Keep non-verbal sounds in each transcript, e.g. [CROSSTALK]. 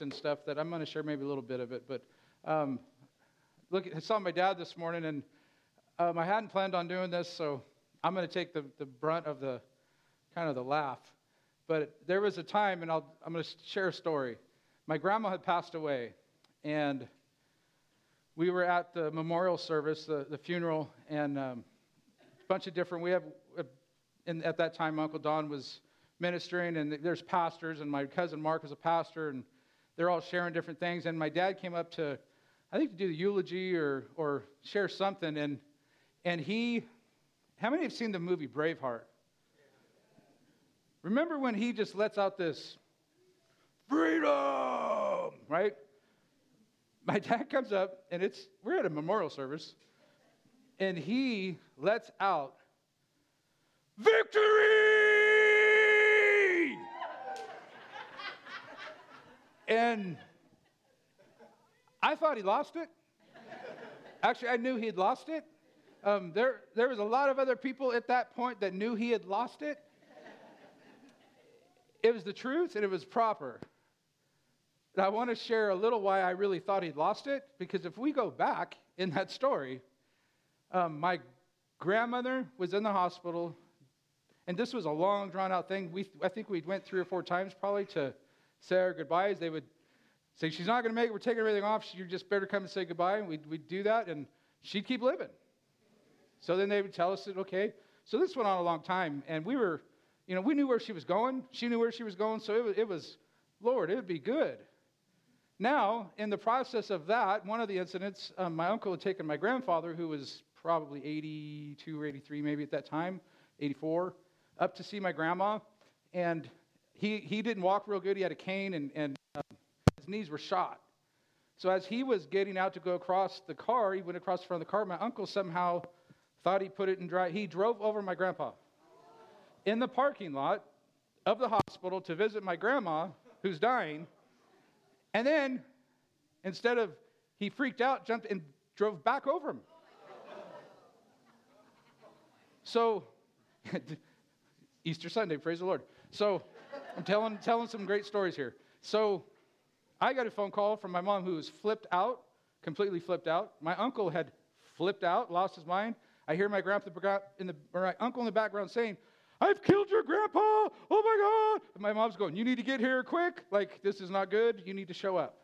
and stuff that I'm going to share maybe a little bit of it. But um, look, I saw my dad this morning, and um, I hadn't planned on doing this, so I'm going to take the, the brunt of the kind of the laugh. But there was a time, and I'll, I'm going to share a story. My grandma had passed away, and we were at the memorial service, the, the funeral, and um, a bunch of different. We have, uh, at that time, Uncle Don was ministering, and there's pastors, and my cousin Mark was a pastor, and they're all sharing different things. And my dad came up to, I think, to do the eulogy or or share something, and and he, how many have seen the movie Braveheart? Remember when he just lets out this freedom, right? My [LAUGHS] dad comes up, and it's we're at a memorial service, and he lets out victory And I thought he lost it. Actually, I knew he'd lost it. Um, there, there was a lot of other people at that point that knew he had lost it. It was the truth and it was proper. But I want to share a little why I really thought he'd lost it, because if we go back in that story, um, my grandmother was in the hospital, and this was a long, drawn out thing. We, I think we went three or four times probably to say our goodbyes, they would say, She's not going to make it. We're taking everything off. You just better come and say goodbye. And we'd, we'd do that, and she'd keep living. So then they would tell us that, okay. So this went on a long time, and we were, you know, we knew where she was going. She knew where she was going. So it was, it was Lord, it would be good. Now, in the process of that, one of the incidents, um, my uncle had taken my grandfather, who was probably 82 or 83 maybe at that time, 84, up to see my grandma. And he, he didn't walk real good. He had a cane, and, and uh, his knees were shot. So as he was getting out to go across the car, he went across the front of the car. My uncle somehow thought he put it in drive. He drove over my grandpa in the parking lot of the hospital to visit my grandma, who's dying. And then, instead of, he freaked out, jumped, and drove back over him. So, [LAUGHS] Easter Sunday, praise the Lord. So, I'm telling, telling some great stories here. So I got a phone call from my mom who was flipped out, completely flipped out. My uncle had flipped out, lost his mind. I hear my grandpa in the, or my uncle in the background saying, I've killed your grandpa. Oh my God. And my mom's going, You need to get here quick. Like, this is not good. You need to show up.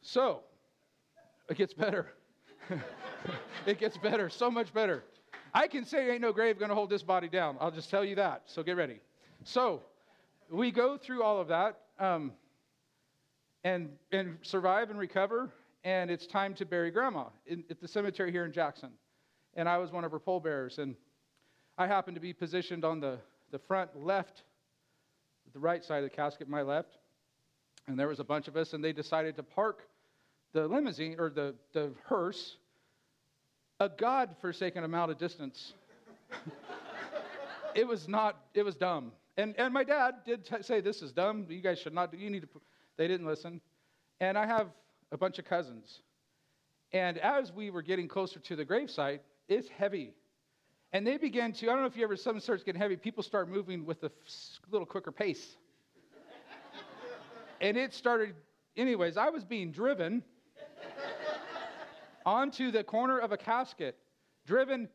So, it gets better. [LAUGHS] it gets better, so much better. I can say ain't no grave to hold this body down. I'll just tell you that. So get ready. So we go through all of that um, and, and survive and recover, and it's time to bury grandma in, at the cemetery here in Jackson. And I was one of her pallbearers, and I happened to be positioned on the, the front left, the right side of the casket, my left. And there was a bunch of us, and they decided to park the limousine or the, the hearse a god-forsaken amount of distance. [LAUGHS] it was not, it was dumb. And, and my dad did t- say, This is dumb. You guys should not, do you need to. They didn't listen. And I have a bunch of cousins. And as we were getting closer to the gravesite, it's heavy. And they began to, I don't know if you ever, something starts getting heavy, people start moving with a f- little quicker pace. [LAUGHS] and it started, anyways, I was being driven [LAUGHS] onto the corner of a casket, driven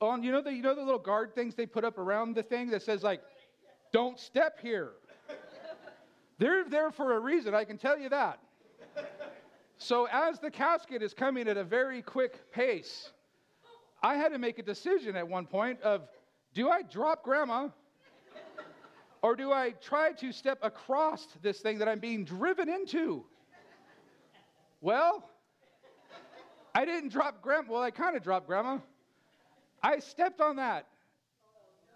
on, you know, the, you know the little guard things they put up around the thing that says, like, don't step here. They're there for a reason, I can tell you that. So, as the casket is coming at a very quick pace, I had to make a decision at one point of do I drop grandma or do I try to step across this thing that I'm being driven into? Well, I didn't drop grandma. Well, I kind of dropped grandma. I stepped on that.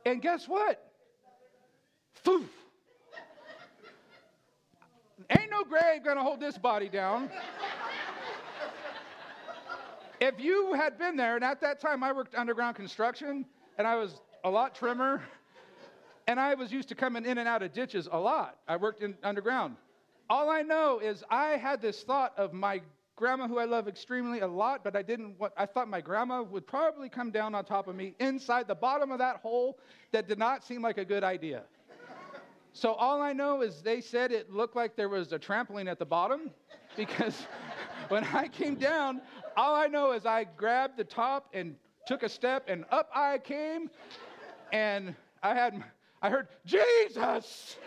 And guess what? Ain't no grave gonna hold this body down. if you had been there, and at that time I worked underground construction, and I was a lot trimmer, and I was used to coming in and out of ditches a lot. I worked in underground. All I know is I had this thought of my grandma, who I love extremely a lot, but I didn't. Want, I thought my grandma would probably come down on top of me inside the bottom of that hole. That did not seem like a good idea. So all I know is they said it looked like there was a trampoline at the bottom [LAUGHS] because [LAUGHS] when I came down, all I know is I grabbed the top and took a step and up I came and I had I heard Jesus. [LAUGHS]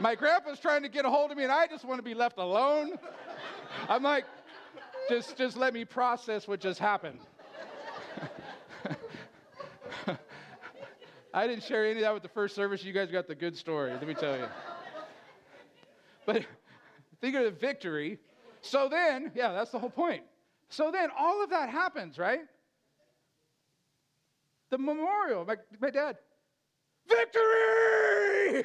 My grandpa's trying to get a hold of me and I just want to be left alone. I'm like just just let me process what just happened. I didn't share any of that with the first service. You guys got the good story, let me tell you. But think of the victory. So then, yeah, that's the whole point. So then all of that happens, right? The memorial, my, my dad, victory! [LAUGHS]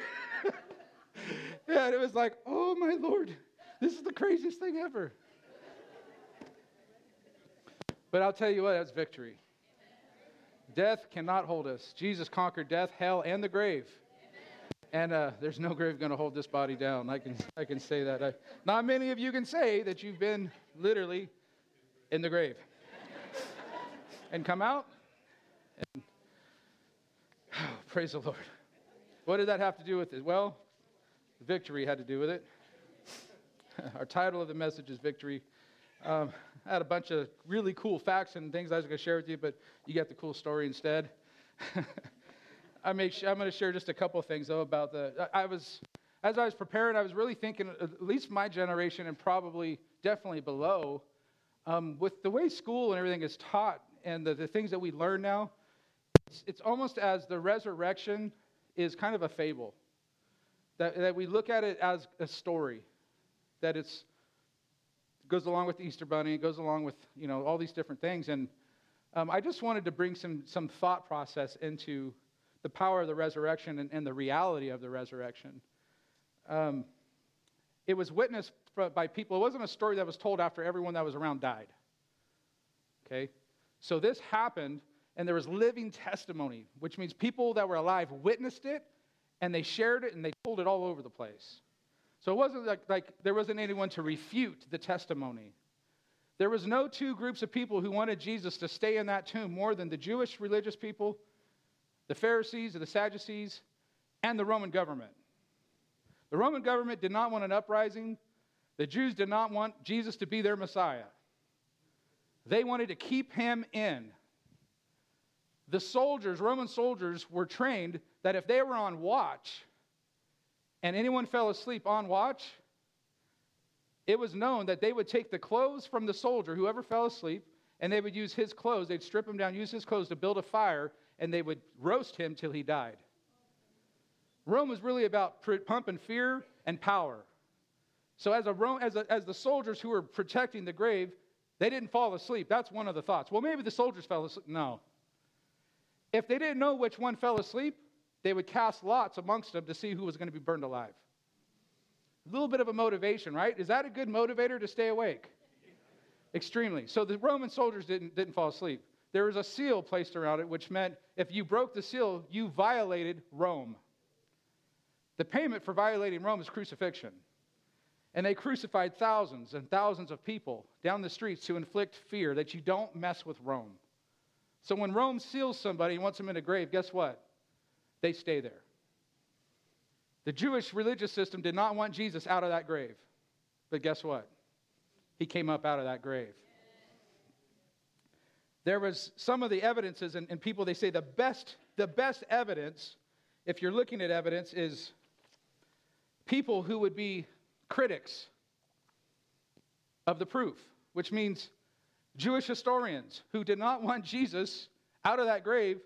yeah, and it was like, oh my Lord, this is the craziest thing ever. But I'll tell you what, that's victory. Death cannot hold us. Jesus conquered death, hell, and the grave. And uh, there's no grave going to hold this body down. I can, I can say that. I, not many of you can say that you've been literally in the grave and come out. And, oh, [SIGHS] praise the Lord. What did that have to do with it? Well, victory had to do with it. [LAUGHS] Our title of the message is Victory. Um, I had a bunch of really cool facts and things I was going to share with you, but you got the cool story instead. [LAUGHS] I may sh- I'm going to share just a couple of things though about the. I was, as I was preparing, I was really thinking, at least my generation and probably definitely below, um, with the way school and everything is taught and the, the things that we learn now, it's, it's almost as the resurrection is kind of a fable. That, that we look at it as a story, that it's goes along with the Easter Bunny. It goes along with you know all these different things. And um, I just wanted to bring some some thought process into the power of the resurrection and, and the reality of the resurrection. Um, it was witnessed by people. It wasn't a story that was told after everyone that was around died. Okay, so this happened, and there was living testimony, which means people that were alive witnessed it, and they shared it, and they told it all over the place. So it wasn't like, like there wasn't anyone to refute the testimony. There was no two groups of people who wanted Jesus to stay in that tomb more than the Jewish religious people, the Pharisees, or the Sadducees, and the Roman government. The Roman government did not want an uprising. The Jews did not want Jesus to be their Messiah. They wanted to keep him in. The soldiers, Roman soldiers, were trained that if they were on watch, and anyone fell asleep on watch, it was known that they would take the clothes from the soldier, whoever fell asleep, and they would use his clothes. They'd strip him down, use his clothes to build a fire, and they would roast him till he died. Rome was really about pumping fear and power. So, as, a Rome, as, a, as the soldiers who were protecting the grave, they didn't fall asleep. That's one of the thoughts. Well, maybe the soldiers fell asleep. No. If they didn't know which one fell asleep, they would cast lots amongst them to see who was going to be burned alive. A little bit of a motivation, right? Is that a good motivator to stay awake? Extremely. So the Roman soldiers didn't, didn't fall asleep. There was a seal placed around it, which meant if you broke the seal, you violated Rome. The payment for violating Rome is crucifixion. And they crucified thousands and thousands of people down the streets to inflict fear that you don't mess with Rome. So when Rome seals somebody and wants them in a grave, guess what? They stay there. The Jewish religious system did not want Jesus out of that grave. But guess what? He came up out of that grave. There was some of the evidences, and, and people they say the best, the best evidence, if you're looking at evidence, is people who would be critics of the proof, which means Jewish historians who did not want Jesus out of that grave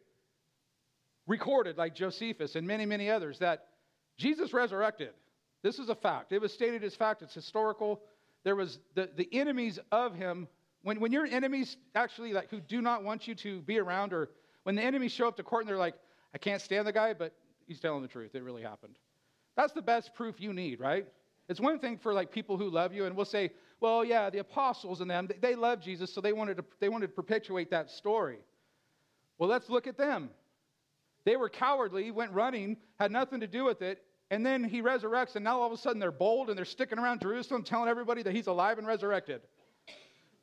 recorded, like Josephus and many, many others, that Jesus resurrected. This is a fact. It was stated as fact, it's historical. There was the, the enemies of him. When, when your enemies actually like who do not want you to be around, or when the enemies show up to court and they're like, I can't stand the guy, but he's telling the truth. It really happened. That's the best proof you need, right? It's one thing for like people who love you, and we'll say, well, yeah, the apostles and them, they love Jesus, so they wanted to, they wanted to perpetuate that story. Well, let's look at them. They were cowardly, went running, had nothing to do with it, and then he resurrects, and now all of a sudden they're bold and they're sticking around Jerusalem telling everybody that he's alive and resurrected.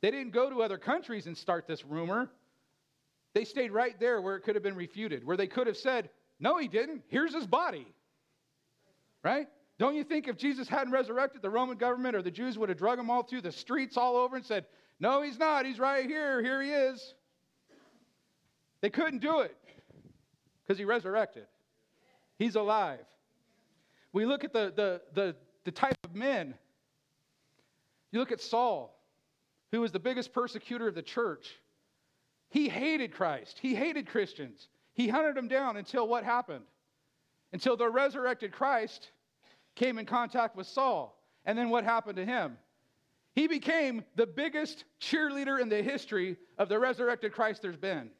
They didn't go to other countries and start this rumor. They stayed right there where it could have been refuted, where they could have said, No, he didn't. Here's his body. Right? Don't you think if Jesus hadn't resurrected, the Roman government or the Jews would have drug him all through the streets all over and said, No, he's not. He's right here. Here he is. They couldn't do it because he resurrected. He's alive. We look at the, the, the, the type of men. You look at Saul, who was the biggest persecutor of the church. He hated Christ, he hated Christians. He hunted them down until what happened? Until the resurrected Christ came in contact with Saul. And then what happened to him? He became the biggest cheerleader in the history of the resurrected Christ there's been.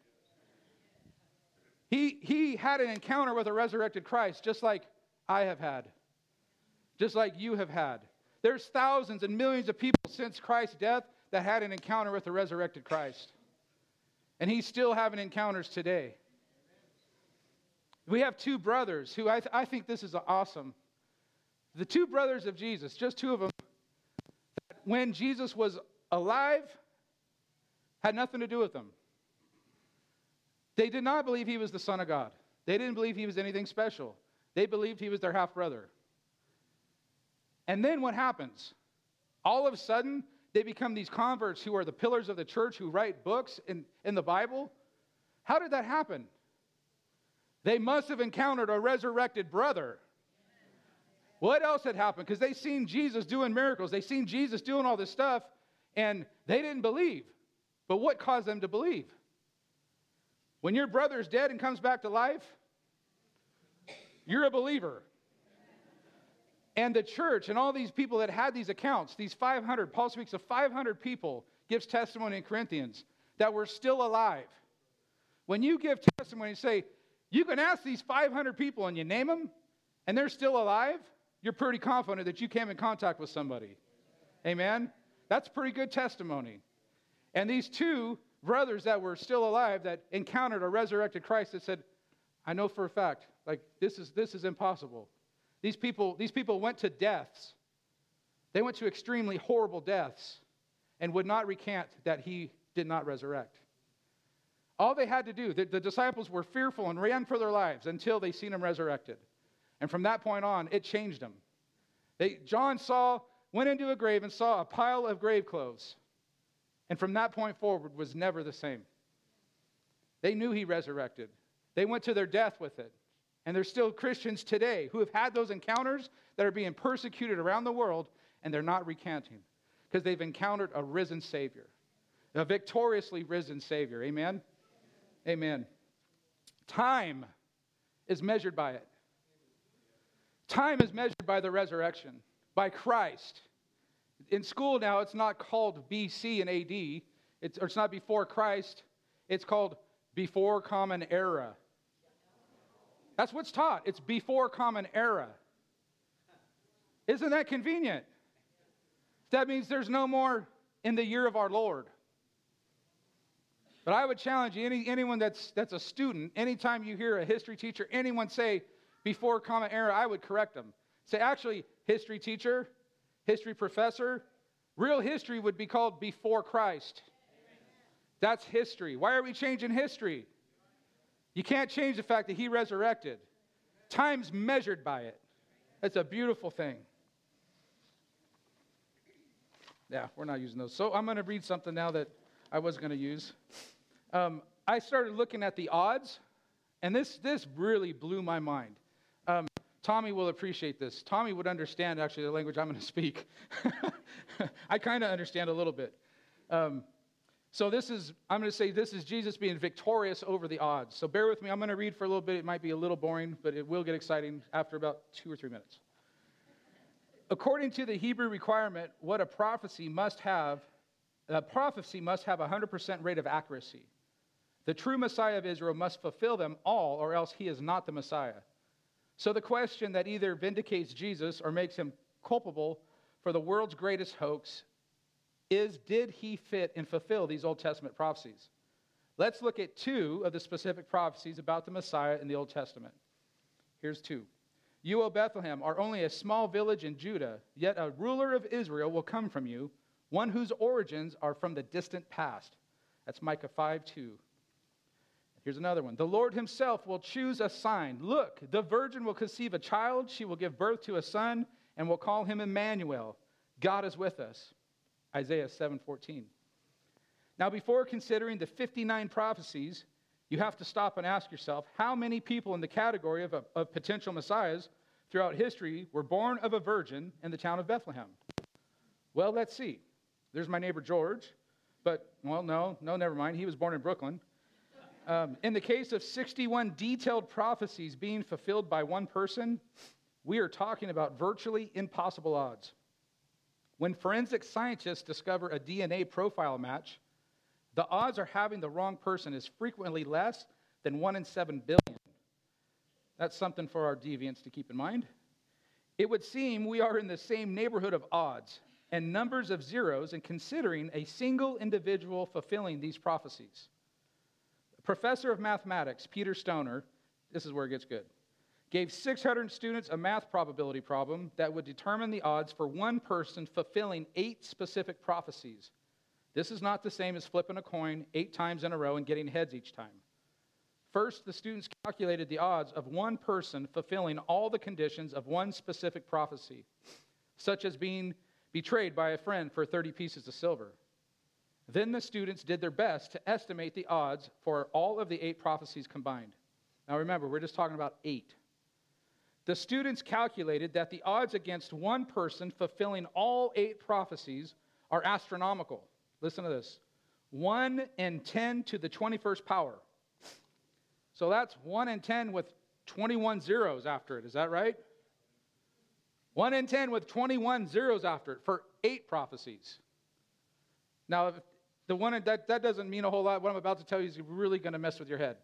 He, he had an encounter with a resurrected Christ, just like I have had, just like you have had. There's thousands and millions of people since Christ's death that had an encounter with the resurrected Christ. And he's still having encounters today. We have two brothers who I, th- I think this is awesome. The two brothers of Jesus, just two of them, that when Jesus was alive, had nothing to do with them. They did not believe he was the Son of God. They didn't believe he was anything special. They believed he was their half brother. And then what happens? All of a sudden, they become these converts who are the pillars of the church, who write books in, in the Bible. How did that happen? They must have encountered a resurrected brother. What else had happened? Because they seen Jesus doing miracles, they seen Jesus doing all this stuff, and they didn't believe. But what caused them to believe? When your brother's dead and comes back to life, you're a believer. And the church and all these people that had these accounts, these 500, Paul speaks of 500 people, gives testimony in Corinthians that were still alive. When you give testimony say, you can ask these 500 people and you name them, and they're still alive, you're pretty confident that you came in contact with somebody. Amen? That's pretty good testimony. And these two brothers that were still alive that encountered a resurrected Christ that said, I know for a fact, like this is this is impossible. These people, these people went to deaths. They went to extremely horrible deaths and would not recant that he did not resurrect. All they had to do, the, the disciples were fearful and ran for their lives until they seen him resurrected. And from that point on, it changed them. They, John saw, went into a grave and saw a pile of grave clothes and from that point forward was never the same. They knew he resurrected. They went to their death with it. And there's still Christians today who have had those encounters that are being persecuted around the world, and they're not recanting because they've encountered a risen Savior, a victoriously risen Savior. Amen? Amen. Time is measured by it. Time is measured by the resurrection, by Christ in school now, it's not called BC and AD, it's, it's not before Christ, it's called before Common Era. That's what's taught. It's before Common Era. Isn't that convenient? That means there's no more in the year of our Lord. But I would challenge you, any, anyone that's, that's a student, anytime you hear a history teacher, anyone say before Common Era, I would correct them. Say, actually, history teacher, history professor, real history would be called before Christ. That's history. Why are we changing history? You can't change the fact that he resurrected. Time's measured by it. That's a beautiful thing. Yeah, we're not using those. So I'm going to read something now that I was going to use. Um, I started looking at the odds, and this, this really blew my mind. Tommy will appreciate this. Tommy would understand actually the language I'm going to speak. [LAUGHS] I kind of understand a little bit. Um, so this is, I'm going to say this is Jesus being victorious over the odds. So bear with me. I'm going to read for a little bit. It might be a little boring, but it will get exciting after about two or three minutes. According to the Hebrew requirement, what a prophecy must have, a prophecy must have a 100% rate of accuracy. The true Messiah of Israel must fulfill them all, or else he is not the Messiah. So the question that either vindicates Jesus or makes him culpable for the world's greatest hoax is did he fit and fulfill these Old Testament prophecies? Let's look at two of the specific prophecies about the Messiah in the Old Testament. Here's two. You, O Bethlehem, are only a small village in Judah, yet a ruler of Israel will come from you, one whose origins are from the distant past. That's Micah 5 2. Here's another one. The Lord himself will choose a sign. Look, the virgin will conceive a child, she will give birth to a son, and will call him Emmanuel. God is with us. Isaiah 7:14. Now, before considering the 59 prophecies, you have to stop and ask yourself how many people in the category of, of potential messiahs throughout history were born of a virgin in the town of Bethlehem? Well, let's see. There's my neighbor George, but, well, no, no, never mind. He was born in Brooklyn. Um, in the case of 61 detailed prophecies being fulfilled by one person, we are talking about virtually impossible odds. When forensic scientists discover a DNA profile match, the odds of having the wrong person is frequently less than 1 in 7 billion. That's something for our deviants to keep in mind. It would seem we are in the same neighborhood of odds and numbers of zeros in considering a single individual fulfilling these prophecies. Professor of mathematics, Peter Stoner, this is where it gets good, gave 600 students a math probability problem that would determine the odds for one person fulfilling eight specific prophecies. This is not the same as flipping a coin eight times in a row and getting heads each time. First, the students calculated the odds of one person fulfilling all the conditions of one specific prophecy, such as being betrayed by a friend for 30 pieces of silver. Then the students did their best to estimate the odds for all of the eight prophecies combined. Now remember, we're just talking about eight. The students calculated that the odds against one person fulfilling all eight prophecies are astronomical. Listen to this 1 in 10 to the 21st power. So that's 1 in 10 with 21 zeros after it. Is that right? 1 in 10 with 21 zeros after it for eight prophecies. Now, the one that, that doesn't mean a whole lot. What I'm about to tell you is really going to mess with your head.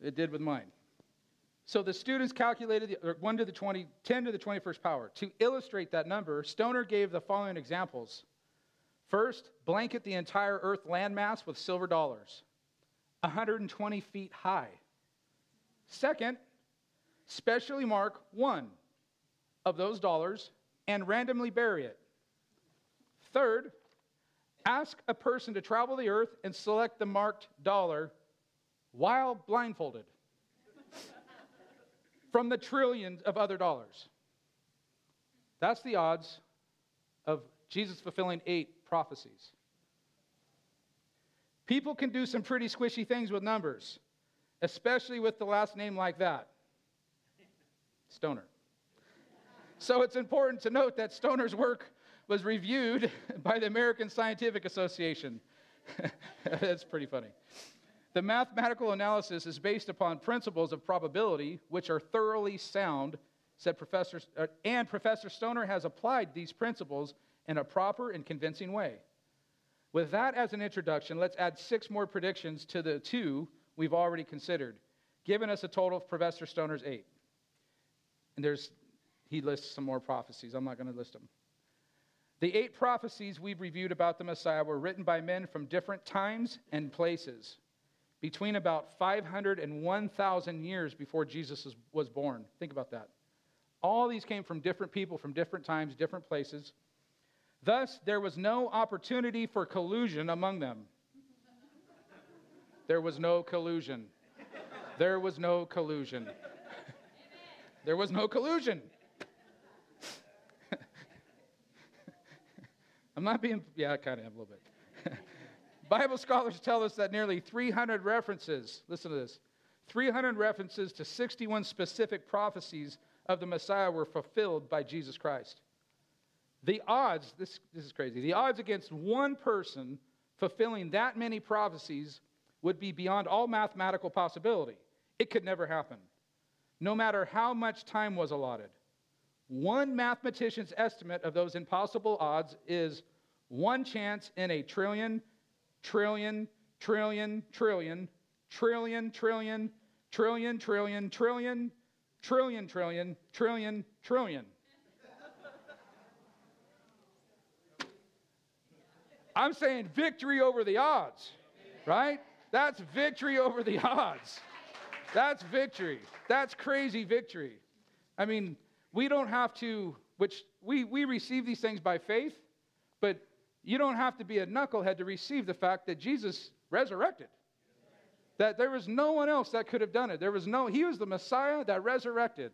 It did with mine. So the students calculated the, 1 to the 20, 10 to the 21st power. To illustrate that number, Stoner gave the following examples. First, blanket the entire Earth landmass with silver dollars, 120 feet high. Second, specially mark one of those dollars and randomly bury it. Third, ask a person to travel the earth and select the marked dollar while blindfolded from the trillions of other dollars. That's the odds of Jesus fulfilling eight prophecies. People can do some pretty squishy things with numbers, especially with the last name like that Stoner. So it's important to note that Stoner's work was reviewed [LAUGHS] by the American Scientific Association. [LAUGHS] That's pretty funny. The mathematical analysis is based upon principles of probability, which are thoroughly sound, said Professor, uh, and Professor Stoner has applied these principles in a proper and convincing way. With that as an introduction, let's add six more predictions to the two we've already considered, giving us a total of Professor Stoner's eight. And there's, he lists some more prophecies. I'm not going to list them. The eight prophecies we've reviewed about the Messiah were written by men from different times and places, between about 500 and 1,000 years before Jesus was born. Think about that. All these came from different people, from different times, different places. Thus, there was no opportunity for collusion among them. There was no collusion. There was no collusion. [LAUGHS] there was no collusion. I'm not being, yeah, I kind of am a little bit. [LAUGHS] Bible scholars tell us that nearly 300 references, listen to this, 300 references to 61 specific prophecies of the Messiah were fulfilled by Jesus Christ. The odds, this, this is crazy, the odds against one person fulfilling that many prophecies would be beyond all mathematical possibility. It could never happen, no matter how much time was allotted. One mathematician's estimate of those impossible odds is one chance in a trillion, trillion, trillion, trillion, trillion, trillion, trillion, trillion, trillion, trillion, trillion, trillion, trillion. I'm saying victory over the odds, right? That's victory over the odds. That's victory. That's crazy victory. I mean, we don't have to, which we, we receive these things by faith, but you don't have to be a knucklehead to receive the fact that Jesus resurrected. That there was no one else that could have done it. There was no, he was the Messiah that resurrected.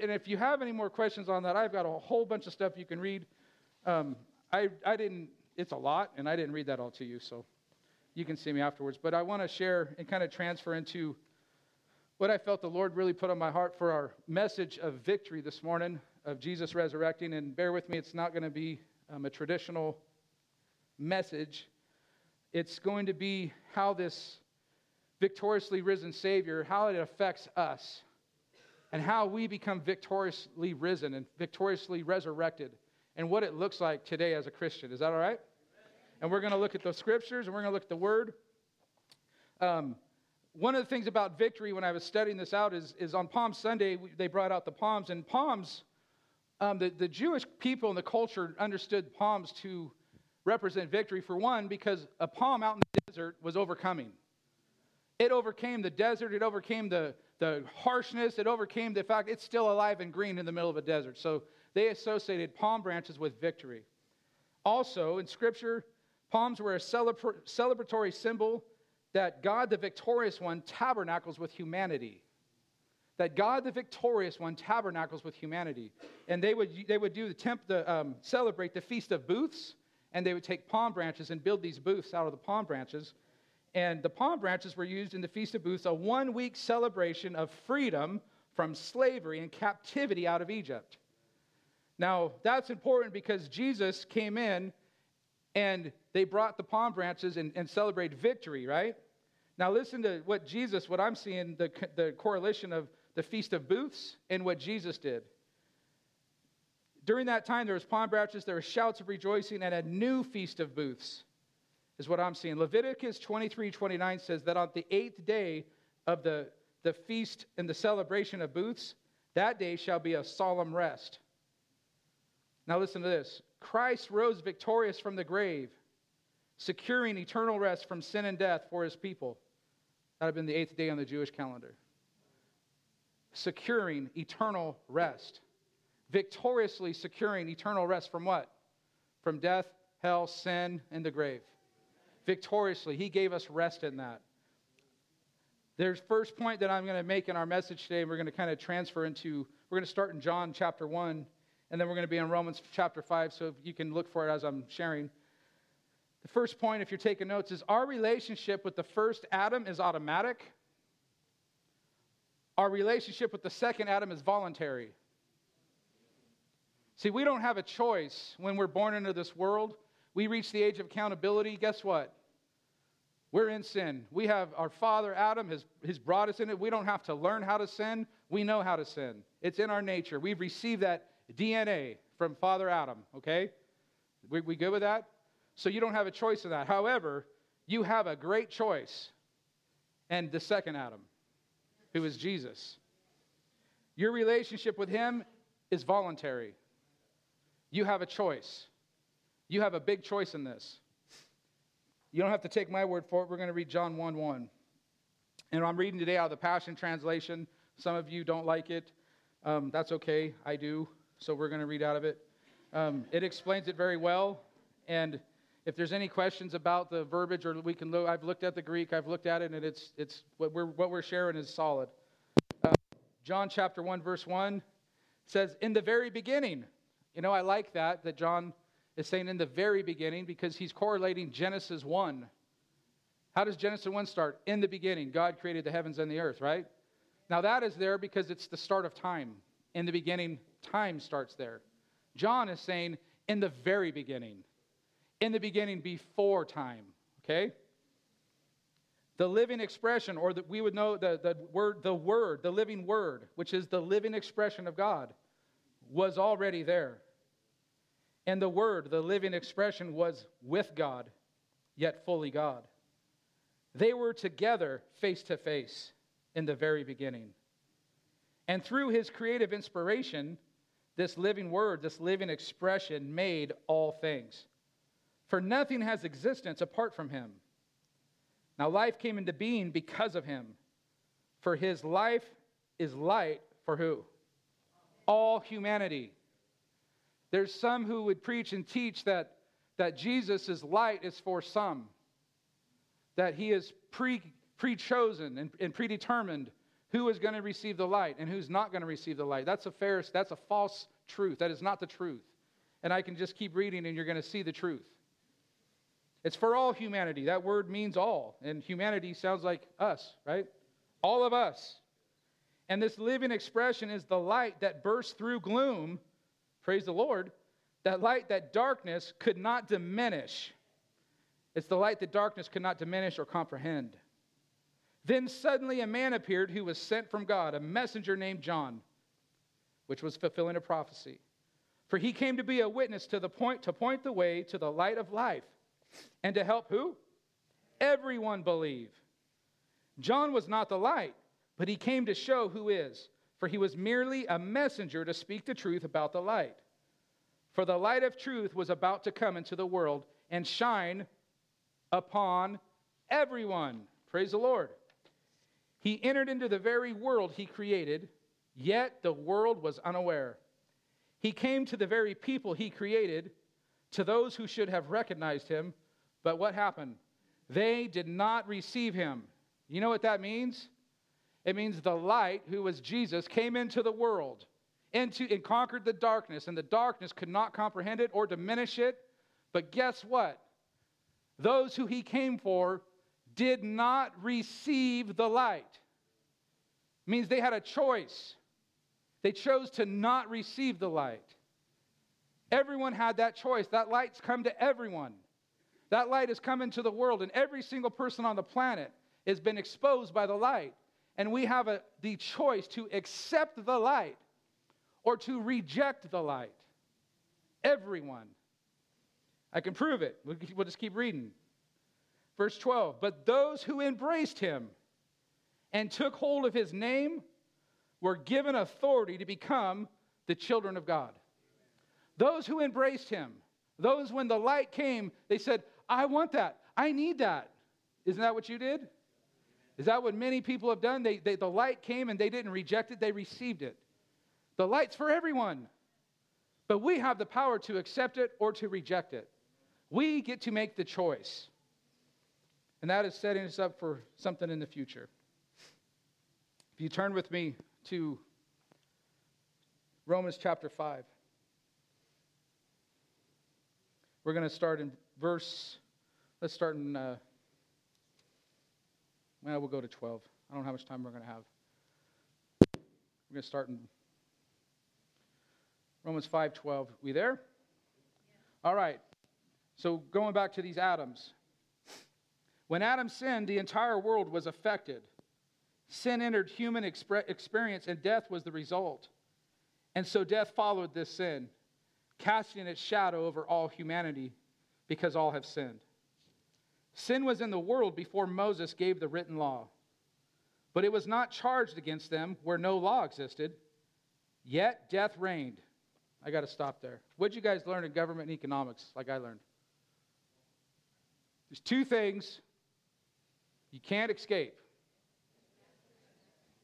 And if you have any more questions on that, I've got a whole bunch of stuff you can read. Um, I, I didn't, it's a lot, and I didn't read that all to you, so you can see me afterwards. But I want to share and kind of transfer into what I felt the Lord really put on my heart for our message of victory this morning of Jesus resurrecting. And bear with me, it's not going to be um, a traditional message. It's going to be how this victoriously risen Savior, how it affects us, and how we become victoriously risen and victoriously resurrected, and what it looks like today as a Christian. Is that all right? And we're going to look at the scriptures and we're going to look at the word. Um, one of the things about victory when I was studying this out is, is on Palm Sunday, they brought out the palms. And palms, um, the, the Jewish people and the culture understood palms to represent victory, for one, because a palm out in the desert was overcoming. It overcame the desert, it overcame the, the harshness, it overcame the fact it's still alive and green in the middle of a desert. So they associated palm branches with victory. Also, in Scripture, palms were a celebratory symbol that God, the victorious one, tabernacles with humanity. That God, the victorious one, tabernacles with humanity. And they would, they would do the temp, the, um, celebrate the Feast of Booths, and they would take palm branches and build these booths out of the palm branches. And the palm branches were used in the Feast of Booths, a one week celebration of freedom from slavery and captivity out of Egypt. Now, that's important because Jesus came in and they brought the palm branches and, and celebrate victory, right? Now, listen to what Jesus, what I'm seeing, the, the correlation of the Feast of Booths and what Jesus did. During that time, there was palm branches, there were shouts of rejoicing, and a new Feast of Booths is what I'm seeing. Leviticus 23 29 says that on the eighth day of the, the feast and the celebration of booths, that day shall be a solemn rest. Now, listen to this Christ rose victorious from the grave, securing eternal rest from sin and death for his people. That had been the eighth day on the Jewish calendar. Securing eternal rest. Victoriously securing eternal rest from what? From death, hell, sin, and the grave. Victoriously. He gave us rest in that. There's first point that I'm going to make in our message today, we're going to kind of transfer into, we're going to start in John chapter 1 and then we're going to be in Romans chapter 5, so you can look for it as I'm sharing. The first point, if you're taking notes, is our relationship with the first Adam is automatic. Our relationship with the second Adam is voluntary. See, we don't have a choice when we're born into this world. We reach the age of accountability. Guess what? We're in sin. We have our father Adam has, has brought us in it. We don't have to learn how to sin. We know how to sin. It's in our nature. We've received that DNA from Father Adam, okay? We, we good with that? So you don't have a choice in that. However, you have a great choice and the second Adam, who is Jesus. Your relationship with him is voluntary. You have a choice. You have a big choice in this. You don't have to take my word for it. We're going to read John 1 1. And I'm reading today out of the Passion Translation. Some of you don't like it. Um, that's okay. I do so we're going to read out of it. Um, it explains it very well. And if there's any questions about the verbiage, or we can look, I've looked at the Greek, I've looked at it, and it's, it's what, we're, what we're sharing is solid. Uh, John chapter 1, verse 1 says, In the very beginning. You know, I like that, that John is saying in the very beginning because he's correlating Genesis 1. How does Genesis 1 start? In the beginning, God created the heavens and the earth, right? Now that is there because it's the start of time. In the beginning, time starts there. John is saying in the very beginning, in the beginning before time, okay? The living expression, or that we would know the, the word, the word, the living word, which is the living expression of God, was already there. And the word, the living expression, was with God, yet fully God. They were together face to face in the very beginning. And through his creative inspiration, this living word, this living expression made all things. For nothing has existence apart from him. Now, life came into being because of him. For his life is light for who? All humanity. There's some who would preach and teach that, that Jesus' light is for some, that he is pre pre chosen and, and predetermined who is going to receive the light and who's not going to receive the light. That's a fair, that's a false truth. That is not the truth. And I can just keep reading and you're going to see the truth. It's for all humanity. That word means all. And humanity sounds like us, right? All of us. And this living expression is the light that bursts through gloom. Praise the Lord. That light that darkness could not diminish. It's the light that darkness could not diminish or comprehend. Then suddenly a man appeared who was sent from God, a messenger named John, which was fulfilling a prophecy. For he came to be a witness to the point to point the way to the light of life and to help who? Everyone believe. John was not the light, but he came to show who is, for he was merely a messenger to speak the truth about the light. For the light of truth was about to come into the world and shine upon everyone. Praise the Lord. He entered into the very world he created, yet the world was unaware. He came to the very people he created, to those who should have recognized him, but what happened? They did not receive him. You know what that means? It means the light, who was Jesus, came into the world into, and conquered the darkness, and the darkness could not comprehend it or diminish it. But guess what? Those who he came for did not receive the light. It means they had a choice. They chose to not receive the light. Everyone had that choice. That light's come to everyone. That light has come into the world, and every single person on the planet has been exposed by the light. And we have a, the choice to accept the light or to reject the light. Everyone. I can prove it. We'll just keep reading. Verse 12 But those who embraced him and took hold of his name were given authority to become the children of God. Those who embraced him, those when the light came, they said, I want that. I need that. Isn't that what you did? Is that what many people have done? They, they, the light came and they didn't reject it, they received it. The light's for everyone. But we have the power to accept it or to reject it. We get to make the choice. And that is setting us up for something in the future. If you turn with me to Romans chapter 5, we're going to start in verse Let's start in, uh, well, we'll go to 12. I don't know how much time we're going to have. We're going to start in Romans 5:12. We there? Yeah. All right. So going back to these Adams. When Adam sinned, the entire world was affected. Sin entered human experience, and death was the result. And so death followed this sin, casting its shadow over all humanity because all have sinned. Sin was in the world before Moses gave the written law, but it was not charged against them where no law existed. Yet death reigned. I got to stop there. What'd you guys learn in government and economics, like I learned? There's two things you can't escape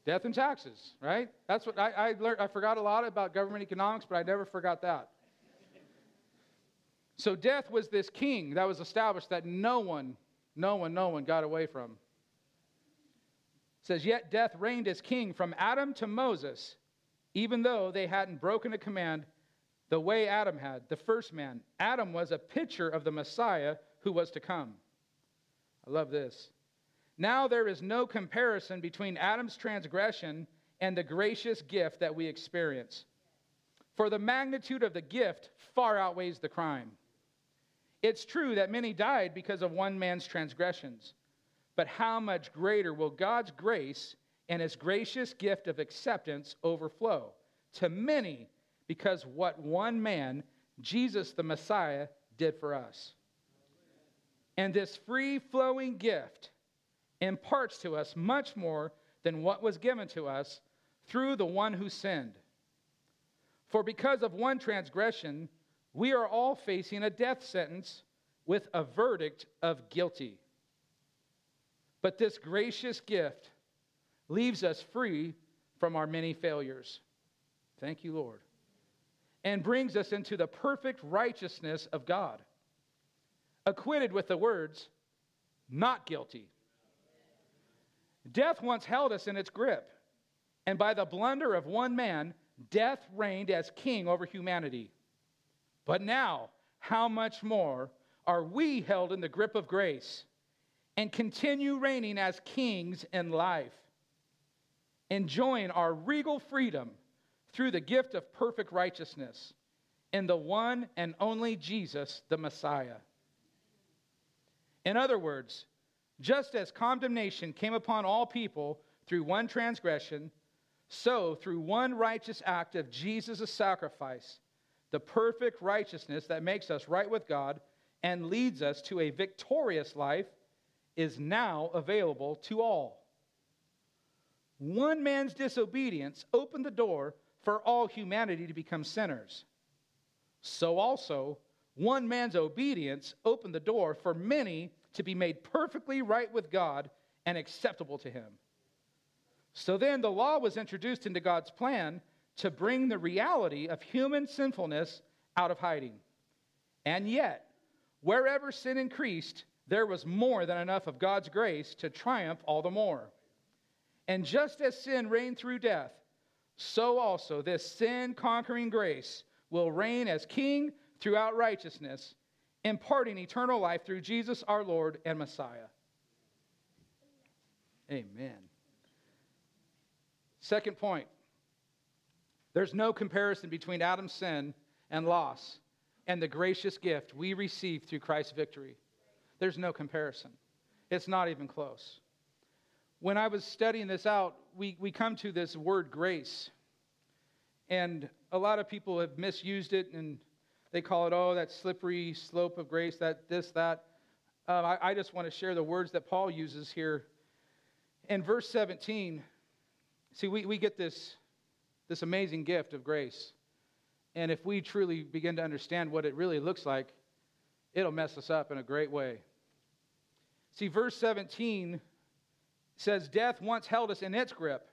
death and taxes, right? That's what I, I learned. I forgot a lot about government economics, but I never forgot that. So death was this king that was established that no one, no one, no one got away from. It says, Yet death reigned as king from Adam to Moses, even though they hadn't broken a command the way Adam had, the first man. Adam was a picture of the Messiah who was to come. I love this. Now there is no comparison between Adam's transgression and the gracious gift that we experience. For the magnitude of the gift far outweighs the crime. It's true that many died because of one man's transgressions, but how much greater will God's grace and his gracious gift of acceptance overflow to many because what one man, Jesus the Messiah, did for us? And this free flowing gift imparts to us much more than what was given to us through the one who sinned. For because of one transgression, we are all facing a death sentence with a verdict of guilty. But this gracious gift leaves us free from our many failures. Thank you, Lord. And brings us into the perfect righteousness of God, acquitted with the words, not guilty. Death once held us in its grip, and by the blunder of one man, death reigned as king over humanity. But now, how much more are we held in the grip of grace and continue reigning as kings in life, enjoying our regal freedom through the gift of perfect righteousness in the one and only Jesus, the Messiah. In other words, just as condemnation came upon all people through one transgression, so through one righteous act of Jesus' sacrifice, the perfect righteousness that makes us right with God and leads us to a victorious life is now available to all. One man's disobedience opened the door for all humanity to become sinners. So also, one man's obedience opened the door for many to be made perfectly right with God and acceptable to Him. So then, the law was introduced into God's plan to bring the reality of human sinfulness out of hiding. And yet, wherever sin increased, there was more than enough of God's grace to triumph all the more. And just as sin reigned through death, so also this sin conquering grace will reign as king throughout righteousness, imparting eternal life through Jesus our Lord and Messiah. Amen. Second point there's no comparison between Adam's sin and loss and the gracious gift we receive through Christ's victory. There's no comparison. It's not even close. When I was studying this out, we, we come to this word grace. And a lot of people have misused it and they call it, oh, that slippery slope of grace, that this, that. Um, I, I just want to share the words that Paul uses here. In verse 17, see, we, we get this, this amazing gift of grace. And if we truly begin to understand what it really looks like, it'll mess us up in a great way. See, verse 17 says, Death once held us in its grip.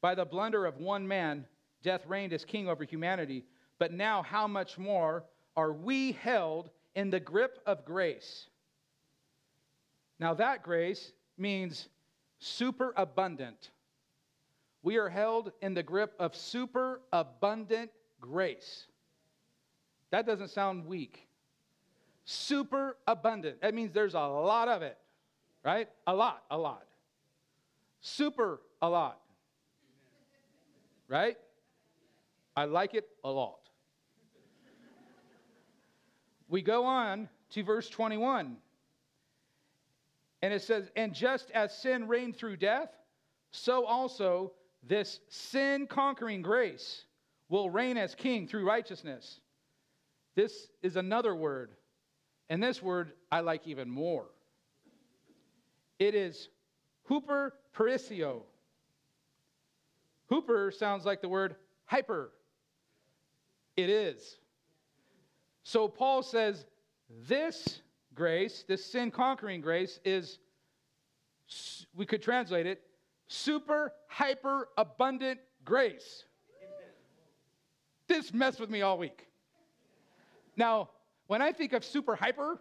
By the blunder of one man, death reigned as king over humanity. But now, how much more are we held in the grip of grace? Now, that grace means super abundant. We are held in the grip of super abundant grace. That doesn't sound weak. Super abundant. That means there's a lot of it, right? A lot, a lot. Super a lot. Right? I like it a lot. We go on to verse 21. And it says, And just as sin reigned through death, so also this sin conquering grace will reign as king through righteousness. This is another word, and this word I like even more. It is hooper perisio. Hooper sounds like the word hyper. It is. So Paul says this grace, this sin conquering grace, is, we could translate it, super hyper abundant grace. This messed with me all week. Now, when I think of super hyper,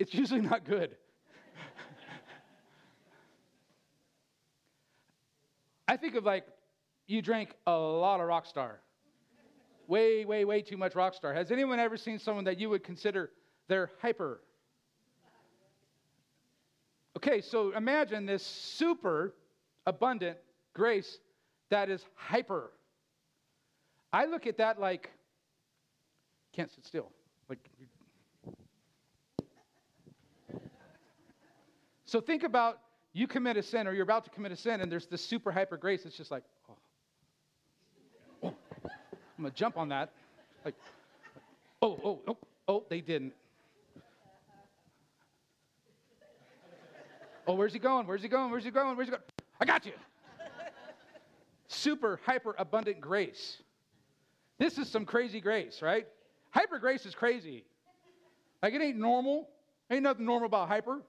it's usually not good. [LAUGHS] I think of like you drank a lot of Rockstar. Way, way, way too much Rockstar. Has anyone ever seen someone that you would consider they're hyper? Okay, so imagine this super abundant grace that is hyper. I look at that like, can't sit still. Like, so think about you commit a sin or you're about to commit a sin, and there's this super hyper grace. It's just like. I'm gonna jump on that. Like, oh, oh, oh, oh, they didn't. Oh, where's he going? Where's he going? Where's he going? Where's he going? I got you super, hyper abundant grace. This is some crazy grace, right? Hyper grace is crazy. Like, it ain't normal. Ain't nothing normal about hyper.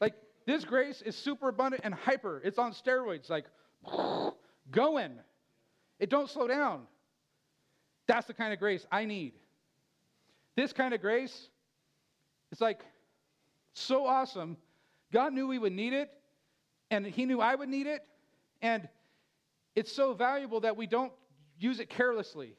Like, this grace is super abundant and hyper. It's on steroids, like, [SNIFFS] going. It don't slow down. That's the kind of grace I need. This kind of grace, it's like so awesome God knew we would need it, and He knew I would need it, and it's so valuable that we don't use it carelessly.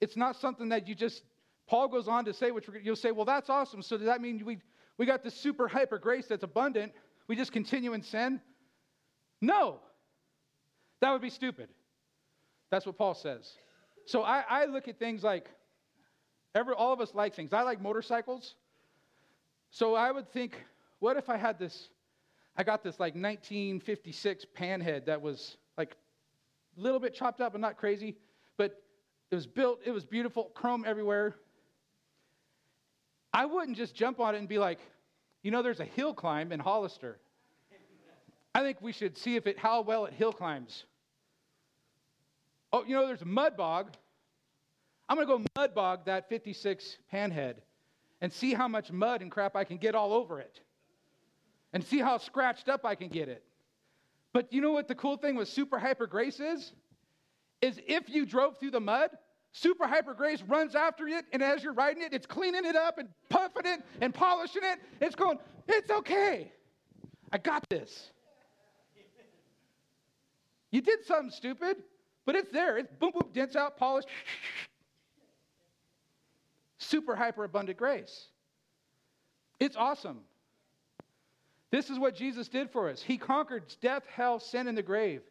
It's not something that you just, Paul goes on to say, which you'll say, well, that's awesome. So does that mean we, we got this super hyper grace that's abundant? We just continue in sin? No. That would be stupid. That's what Paul says. So I, I look at things like, every, all of us like things. I like motorcycles. So I would think, what if I had this, I got this like 1956 panhead that was like a little bit chopped up and not crazy, but it was built, it was beautiful, chrome everywhere. I wouldn't just jump on it and be like, you know, there's a hill climb in Hollister. I think we should see if it how well it hill climbs. Oh, you know, there's a mud bog. I'm going to go mud bog that 56 panhead and see how much mud and crap I can get all over it and see how scratched up I can get it. But you know what the cool thing with super hyper grace is? Is if you drove through the mud, super hyper grace runs after it, and as you're riding it, it's cleaning it up and puffing it and polishing it. It's going, it's okay. I got this. You did something stupid, but it's there. It's boom, boom, dents out, polished. Super hyper abundant grace. It's awesome. This is what Jesus did for us. He conquered death, hell, sin, and the grave.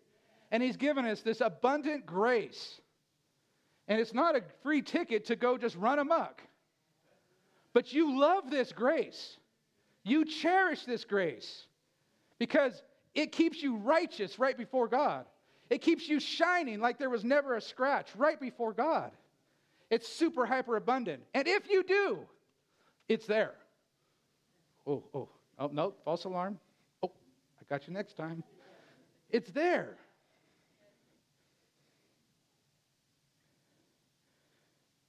And He's given us this abundant grace. And it's not a free ticket to go just run amok. But you love this grace. You cherish this grace because it keeps you righteous right before God. It keeps you shining like there was never a scratch right before God. It's super hyper abundant. And if you do, it's there. Oh, oh, oh, no, false alarm. Oh, I got you next time. It's there.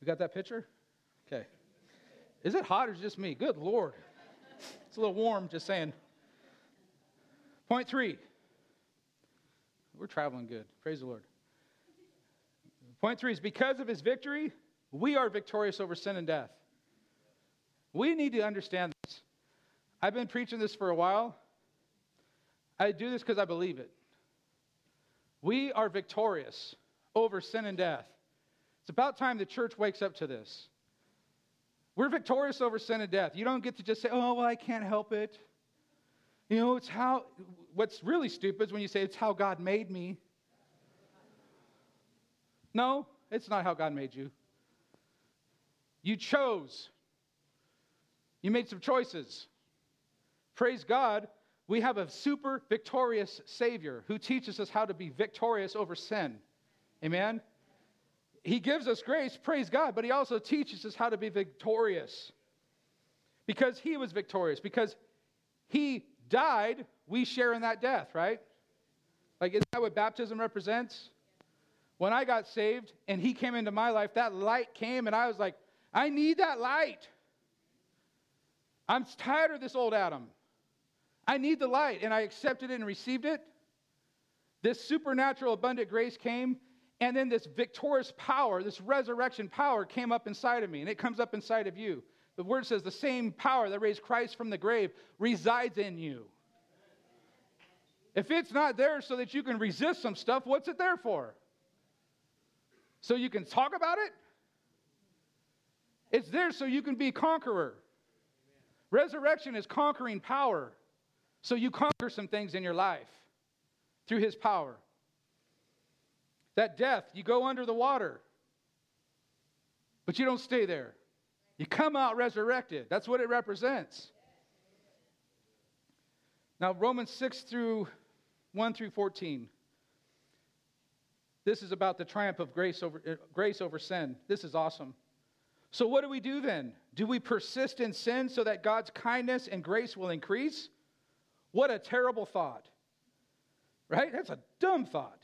We got that picture? Okay. Is it hot or is it just me? Good Lord. It's a little warm, just saying. Point three we're traveling good. Praise the Lord. Point three is because of his victory, we are victorious over sin and death. We need to understand this. I've been preaching this for a while. I do this because I believe it. We are victorious over sin and death. It's about time the church wakes up to this. We're victorious over sin and death. You don't get to just say, oh, well, I can't help it. You know, it's how, what's really stupid is when you say it's how God made me. No, it's not how God made you. You chose. You made some choices. Praise God, we have a super victorious Savior who teaches us how to be victorious over sin. Amen? He gives us grace, praise God, but He also teaches us how to be victorious. Because He was victorious, because He died, we share in that death, right? Like, isn't that what baptism represents? When I got saved and he came into my life, that light came, and I was like, I need that light. I'm tired of this old Adam. I need the light. And I accepted it and received it. This supernatural abundant grace came, and then this victorious power, this resurrection power came up inside of me, and it comes up inside of you. The word says the same power that raised Christ from the grave resides in you. If it's not there so that you can resist some stuff, what's it there for? So you can talk about it? It's there so you can be conqueror. Resurrection is conquering power. So you conquer some things in your life through his power. That death, you go under the water, but you don't stay there. You come out resurrected. That's what it represents. Now, Romans 6 through 1 through 14. This is about the triumph of grace over, uh, grace over sin. This is awesome. So, what do we do then? Do we persist in sin so that God's kindness and grace will increase? What a terrible thought. Right? That's a dumb thought.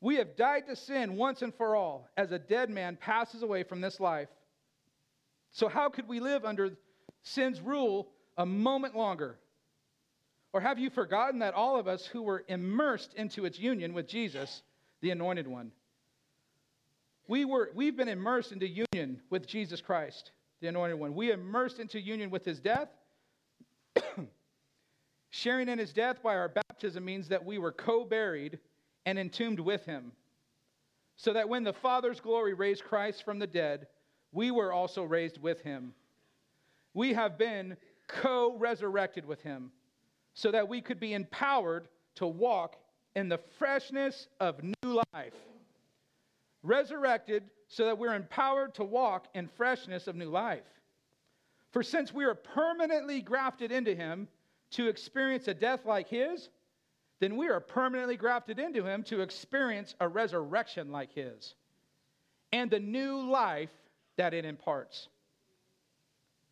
We have died to sin once and for all as a dead man passes away from this life. So, how could we live under sin's rule a moment longer? Or have you forgotten that all of us who were immersed into its union with Jesus, the Anointed One, we were, we've been immersed into union with Jesus Christ, the Anointed One. We immersed into union with his death, [COUGHS] Sharing in his death by our baptism means that we were co buried and entombed with him, so that when the Father's glory raised Christ from the dead, we were also raised with him. We have been co resurrected with him, so that we could be empowered to walk in the freshness of new life. Resurrected so that we're empowered to walk in freshness of new life. For since we are permanently grafted into him, to experience a death like his, then we are permanently grafted into him to experience a resurrection like his and the new life that it imparts.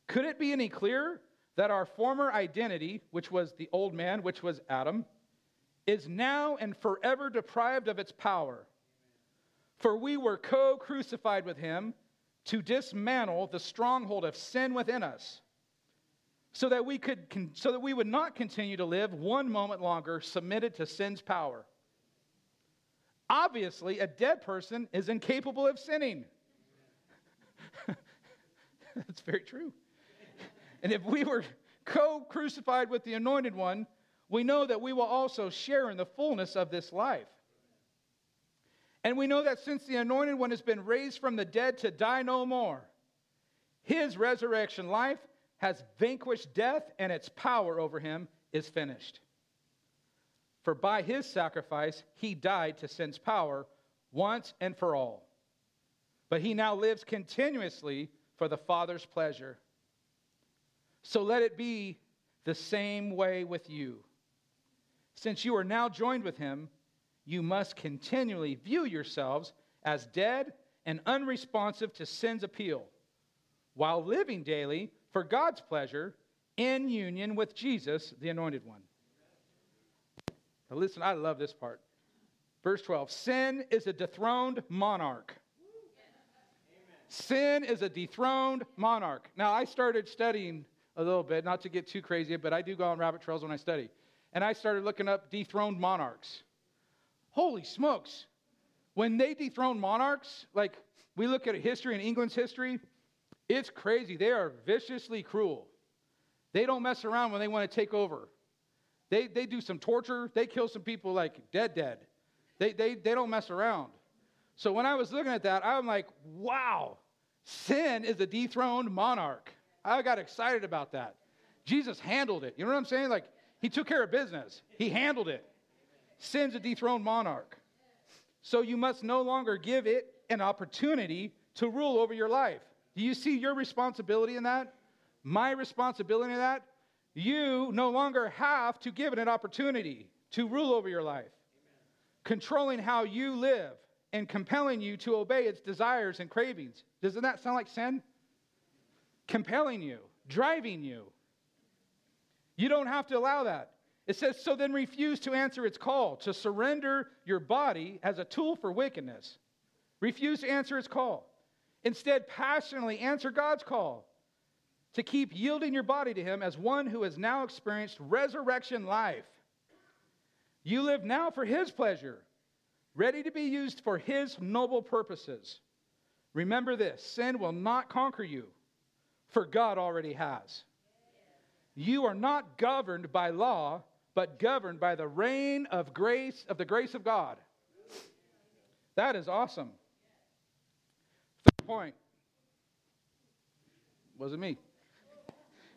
Could it be any clearer that our former identity, which was the old man, which was Adam, is now and forever deprived of its power? For we were co crucified with him to dismantle the stronghold of sin within us so that we could so that we would not continue to live one moment longer submitted to sin's power obviously a dead person is incapable of sinning [LAUGHS] that's very true and if we were co-crucified with the anointed one we know that we will also share in the fullness of this life and we know that since the anointed one has been raised from the dead to die no more his resurrection life has vanquished death, and its power over him is finished. For by his sacrifice, he died to sin's power once and for all. But he now lives continuously for the Father's pleasure. So let it be the same way with you. Since you are now joined with him, you must continually view yourselves as dead and unresponsive to sin's appeal, while living daily for God's pleasure in union with Jesus, the anointed one. Now, listen, I love this part. Verse 12 Sin is a dethroned monarch. Sin is a dethroned monarch. Now, I started studying a little bit, not to get too crazy, but I do go on rabbit trails when I study. And I started looking up dethroned monarchs. Holy smokes. When they dethrone monarchs, like we look at history and England's history, it's crazy. They are viciously cruel. They don't mess around when they want to take over. They, they do some torture. They kill some people like dead, dead. They, they, they don't mess around. So when I was looking at that, I'm like, wow, sin is a dethroned monarch. I got excited about that. Jesus handled it. You know what I'm saying? Like, he took care of business, he handled it. Sin's a dethroned monarch. So you must no longer give it an opportunity to rule over your life. Do you see your responsibility in that? My responsibility in that? You no longer have to give it an opportunity to rule over your life, controlling how you live and compelling you to obey its desires and cravings. Doesn't that sound like sin? Compelling you, driving you. You don't have to allow that. It says, so then refuse to answer its call, to surrender your body as a tool for wickedness. Refuse to answer its call. Instead, passionately answer God's call to keep yielding your body to Him as one who has now experienced resurrection life. You live now for His pleasure, ready to be used for His noble purposes. Remember this sin will not conquer you, for God already has. You are not governed by law, but governed by the reign of grace, of the grace of God. That is awesome Third point. Wasn't me.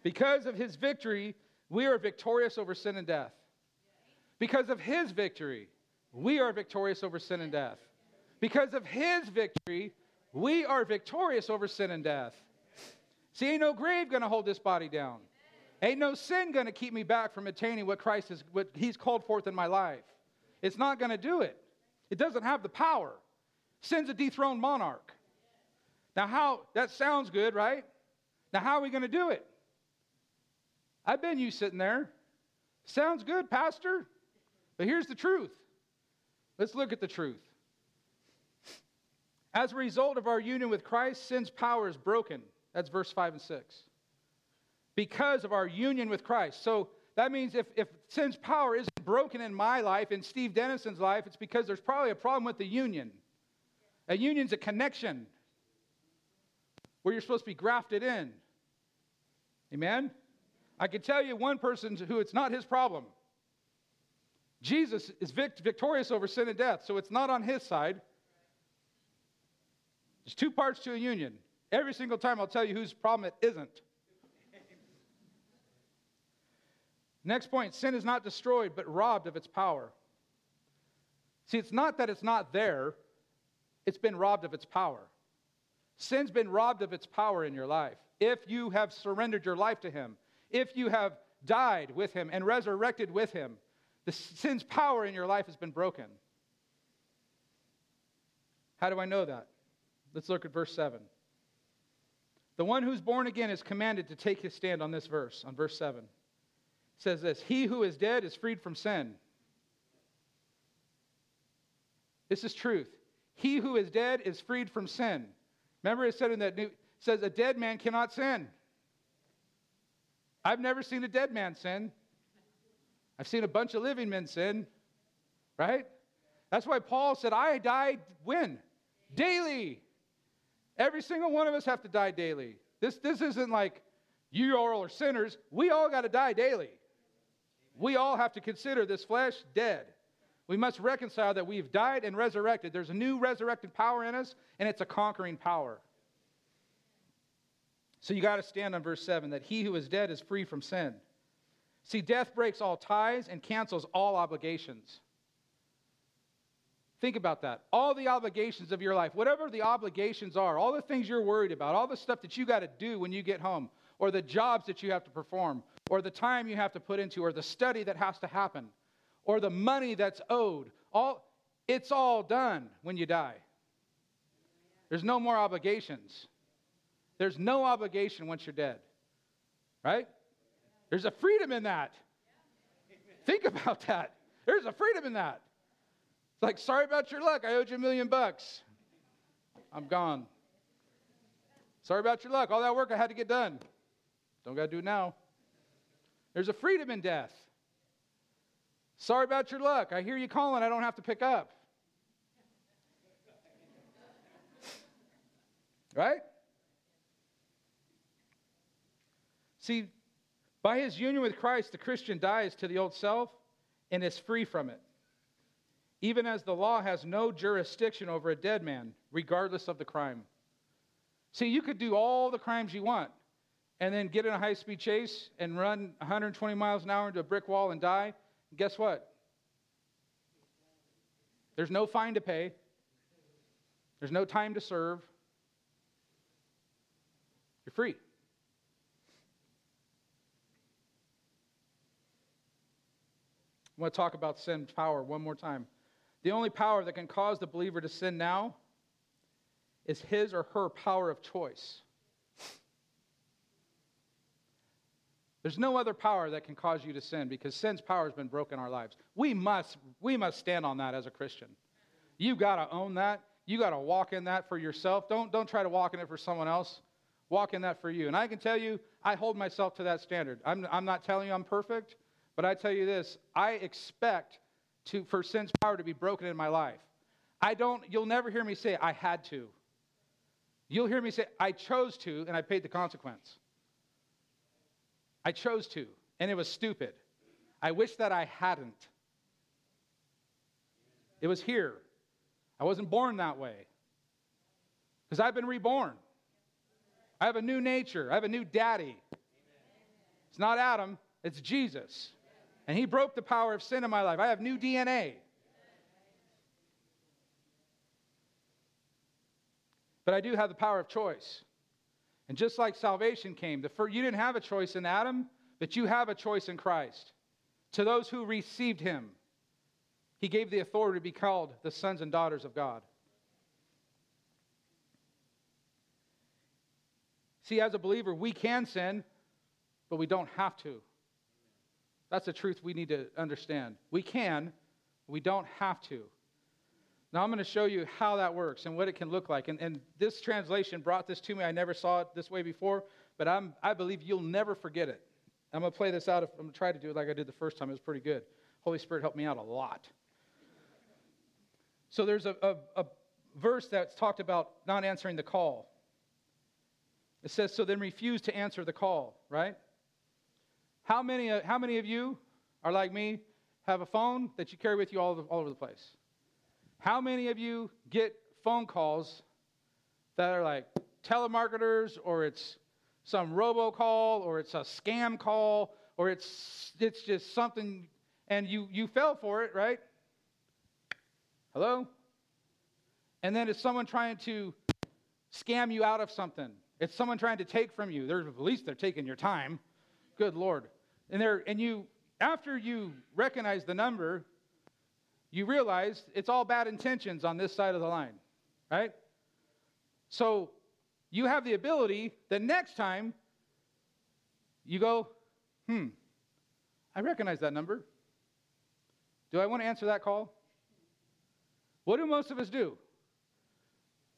Because of his victory, we are victorious over sin and death. Because of his victory, we are victorious over sin and death. Because of his victory, we are victorious over sin and death. See, ain't no grave gonna hold this body down. Ain't no sin gonna keep me back from attaining what Christ is, what He's called forth in my life. It's not gonna do it. It doesn't have the power. Sin's a dethroned monarch. Now, how, that sounds good, right? Now, how are we to do it? I've been you sitting there. Sounds good, Pastor. But here's the truth. Let's look at the truth. As a result of our union with Christ, sin's power is broken. That's verse 5 and 6. Because of our union with Christ. So that means if, if sin's power isn't broken in my life, in Steve Dennison's life, it's because there's probably a problem with the union. A union's a connection where you're supposed to be grafted in. Amen? I can tell you one person who it's not his problem. Jesus is vict- victorious over sin and death, so it's not on his side. There's two parts to a union. Every single time I'll tell you whose problem it isn't. Next point sin is not destroyed, but robbed of its power. See, it's not that it's not there, it's been robbed of its power. Sin's been robbed of its power in your life. If you have surrendered your life to Him, if you have died with Him and resurrected with Him, the sin's power in your life has been broken. How do I know that? Let's look at verse 7. The one who's born again is commanded to take his stand on this verse, on verse 7. It says this He who is dead is freed from sin. This is truth. He who is dead is freed from sin. Remember, it said in that new, says a dead man cannot sin. I've never seen a dead man sin. I've seen a bunch of living men sin, right? That's why Paul said, I died when? Daily. Every single one of us have to die daily. This, this isn't like you all are sinners. We all got to die daily. We all have to consider this flesh dead. We must reconcile that we've died and resurrected. There's a new resurrected power in us, and it's a conquering power. So you got to stand on verse 7 that he who is dead is free from sin. See, death breaks all ties and cancels all obligations. Think about that. All the obligations of your life, whatever the obligations are, all the things you're worried about, all the stuff that you got to do when you get home, or the jobs that you have to perform, or the time you have to put into, or the study that has to happen, or the money that's owed, all it's all done when you die. There's no more obligations. There's no obligation once you're dead. Right? There's a freedom in that. Think about that. There's a freedom in that. It's like, sorry about your luck. I owed you a million bucks. I'm gone. Sorry about your luck. All that work I had to get done. Don't got to do it now. There's a freedom in death. Sorry about your luck. I hear you calling. I don't have to pick up. Right? See, by his union with Christ, the Christian dies to the old self and is free from it even as the law has no jurisdiction over a dead man, regardless of the crime. See, you could do all the crimes you want and then get in a high speed chase and run 120 miles an hour into a brick wall and die. And guess what? There's no fine to pay, there's no time to serve. You're free. I want to talk about sin power one more time. The only power that can cause the believer to sin now is his or her power of choice. There's no other power that can cause you to sin because sin's power has been broken in our lives. We must, we must stand on that as a Christian. You got to own that. You got to walk in that for yourself. Don't, don't try to walk in it for someone else. Walk in that for you. And I can tell you, I hold myself to that standard. I'm, I'm not telling you I'm perfect, but I tell you this I expect to, for sin's power to be broken in my life. I don't, you'll never hear me say, I had to. You'll hear me say, I chose to, and I paid the consequence. I chose to, and it was stupid. I wish that I hadn't. It was here. I wasn't born that way. Because I've been reborn. I have a new nature. I have a new daddy. It's not Adam, it's Jesus. And he broke the power of sin in my life. I have new DNA. But I do have the power of choice. And just like salvation came, the first, you didn't have a choice in Adam, but you have a choice in Christ. To those who received him, he gave the authority to be called the sons and daughters of God. See, as a believer, we can sin, but we don't have to. That's a truth we need to understand. We can, we don't have to. Now, I'm going to show you how that works and what it can look like. And, and this translation brought this to me. I never saw it this way before, but I'm, I believe you'll never forget it. I'm going to play this out. I'm going to try to do it like I did the first time. It was pretty good. Holy Spirit helped me out a lot. So there's a, a, a verse that's talked about not answering the call. It says, So then refuse to answer the call, right? How many, uh, how many of you are like me, have a phone that you carry with you all, over, all over the place? How many of you get phone calls that are like telemarketers or it's some robocall or it's a scam call or it's, it's just something and you, you fell for it, right? Hello? And then it's someone trying to scam you out of something. It's someone trying to take from you. They're, at least they're taking your time. Good Lord. And, they're, and you, after you recognize the number, you realize it's all bad intentions on this side of the line, right? So you have the ability the next time you go, hmm, I recognize that number. Do I want to answer that call? What do most of us do?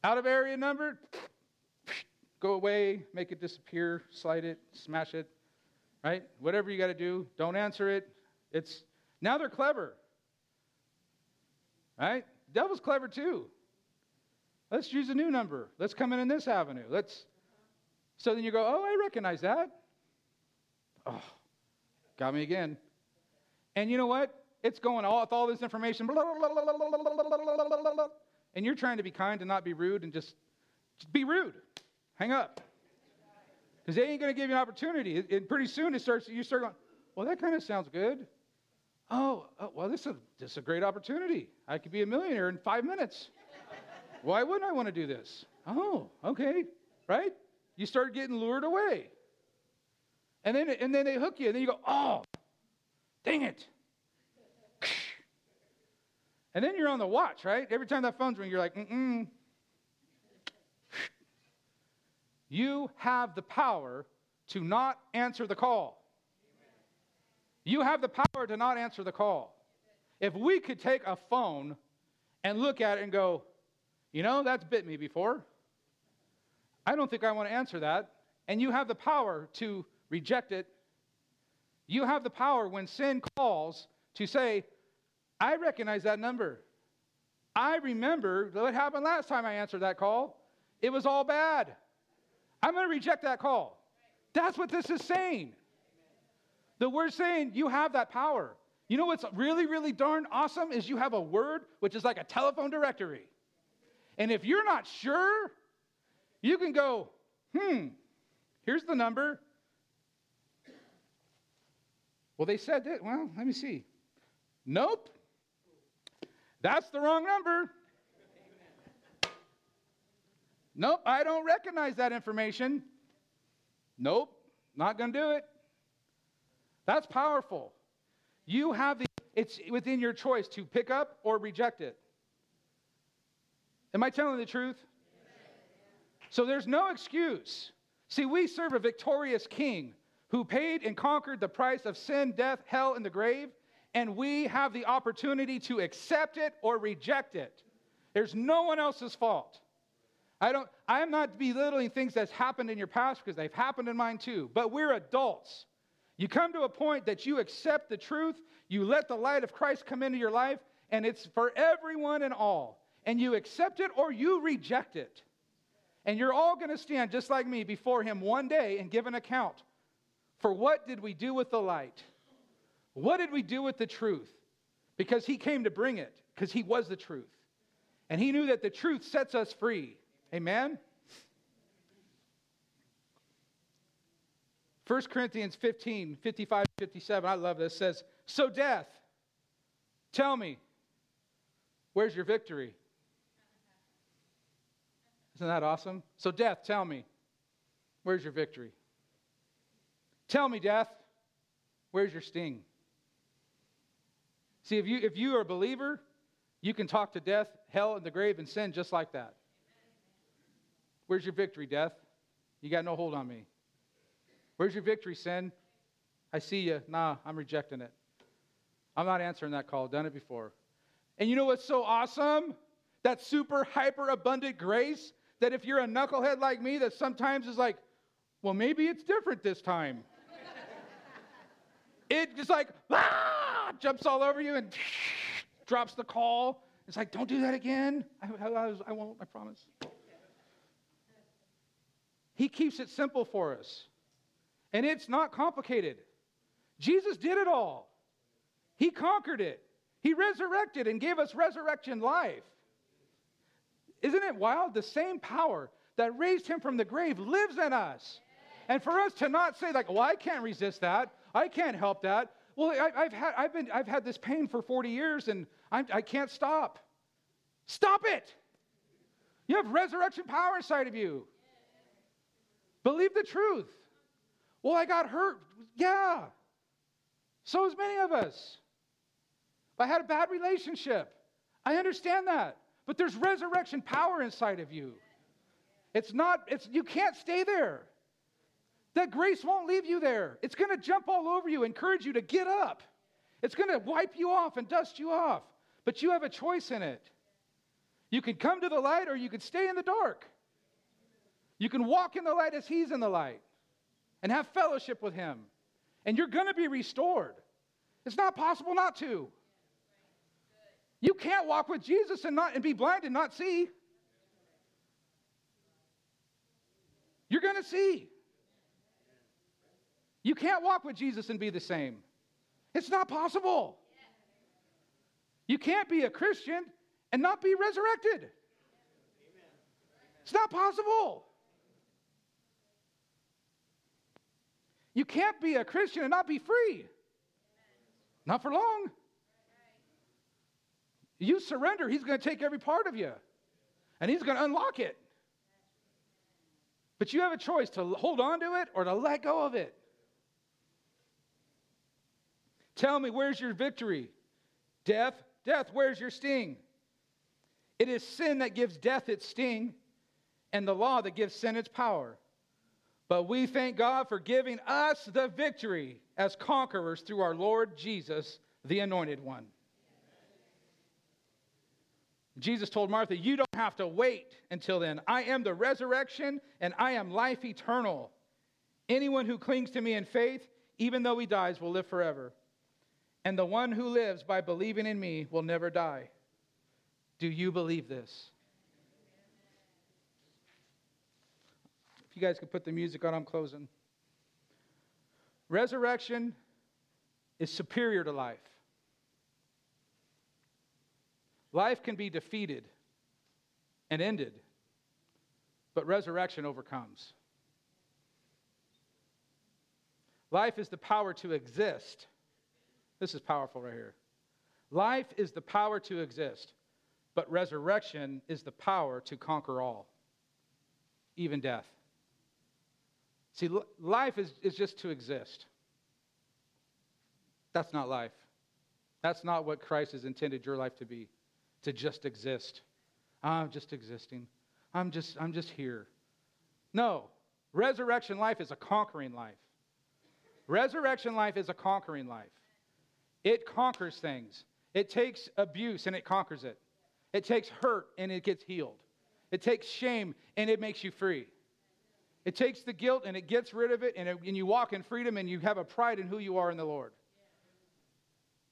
Out of area number, go away, make it disappear, slide it, smash it, right? Whatever you got to do, don't answer it. It's now they're clever. Right? Devil's clever too. Let's use a new number. Let's come in in this avenue. Let's So then you go, "Oh, I recognize that." Oh, got me again. And you know what? It's going all with all this information. And you're trying to be kind and not be rude and just, just be rude. Hang up. Because they ain't going to give you an opportunity. And pretty soon it starts, you start going, well, that kind of sounds good. Oh, oh, well, this is, this is a great opportunity. I could be a millionaire in five minutes. Why wouldn't I want to do this? Oh, okay, right? You start getting lured away. And then, and then they hook you, and then you go, oh, dang it. [LAUGHS] And then you're on the watch, right? Every time that phone's ringing, you're like, mm-mm. You have the power to not answer the call. You have the power to not answer the call. If we could take a phone and look at it and go, you know, that's bit me before. I don't think I want to answer that. And you have the power to reject it. You have the power when sin calls to say, I recognize that number. I remember what happened last time I answered that call. It was all bad. I'm going to reject that call. That's what this is saying. The word saying you have that power. You know what's really, really darn awesome is you have a word which is like a telephone directory. And if you're not sure, you can go, hmm, here's the number. Well, they said that. Well, let me see. Nope. That's the wrong number. Nope, I don't recognize that information. Nope, not going to do it. That's powerful. You have the, it's within your choice to pick up or reject it. Am I telling the truth? So there's no excuse. See, we serve a victorious king who paid and conquered the price of sin, death, hell, and the grave, and we have the opportunity to accept it or reject it. There's no one else's fault. I don't I am not belittling things that's happened in your past because they've happened in mine too, but we're adults. You come to a point that you accept the truth, you let the light of Christ come into your life, and it's for everyone and all. And you accept it or you reject it. And you're all going to stand just like me before him one day and give an account for what did we do with the light? What did we do with the truth? Because he came to bring it, because he was the truth. And he knew that the truth sets us free. Amen? 1 Corinthians 15, 55, 57, I love this, says, So death, tell me, where's your victory? Isn't that awesome? So, death, tell me, where's your victory? Tell me, death, where's your sting? See, if you, if you are a believer, you can talk to death, hell, and the grave and sin just like that. Where's your victory, death? You got no hold on me. Where's your victory, sin? I see you. Nah, I'm rejecting it. I'm not answering that call. Done it before. And you know what's so awesome? That super hyper abundant grace that if you're a knucklehead like me, that sometimes is like, well, maybe it's different this time. [LAUGHS] it just like, ah, jumps all over you and [LAUGHS] drops the call. It's like, don't do that again. I, I, I won't, I promise. He keeps it simple for us. And it's not complicated. Jesus did it all. He conquered it. He resurrected and gave us resurrection life. Isn't it wild? The same power that raised him from the grave lives in us. And for us to not say, like, well, I can't resist that, I can't help that. Well, I, have had, I've, been, I've had this pain for 40 years and I'm, I can not stop. Stop it. You have resurrection power inside of you. Believe the truth. Well, I got hurt. Yeah. So as many of us. I had a bad relationship. I understand that. But there's resurrection power inside of you. It's not, it's you can't stay there. That grace won't leave you there. It's going to jump all over you, encourage you to get up. It's going to wipe you off and dust you off. But you have a choice in it. You can come to the light or you can stay in the dark. You can walk in the light as He's in the light and have fellowship with Him. And you're going to be restored. It's not possible not to. You can't walk with Jesus and, not, and be blind and not see. You're going to see. You can't walk with Jesus and be the same. It's not possible. You can't be a Christian and not be resurrected. It's not possible. You can't be a Christian and not be free. Not for long. You surrender, He's going to take every part of you and He's going to unlock it. But you have a choice to hold on to it or to let go of it. Tell me, where's your victory? Death, death, where's your sting? It is sin that gives death its sting, and the law that gives sin its power. But we thank God for giving us the victory as conquerors through our Lord Jesus, the Anointed One. Jesus told Martha, You don't have to wait until then. I am the resurrection and I am life eternal. Anyone who clings to me in faith, even though he dies, will live forever. And the one who lives by believing in me will never die. Do you believe this? You guys could put the music on, I'm closing. Resurrection is superior to life. Life can be defeated and ended, but resurrection overcomes. Life is the power to exist. This is powerful right here. Life is the power to exist, but resurrection is the power to conquer all, even death. See, life is, is just to exist. That's not life. That's not what Christ has intended your life to be to just exist. I'm just existing. I'm just, I'm just here. No, resurrection life is a conquering life. Resurrection life is a conquering life. It conquers things. It takes abuse and it conquers it. It takes hurt and it gets healed. It takes shame and it makes you free. It takes the guilt and it gets rid of it and, it, and you walk in freedom and you have a pride in who you are in the Lord.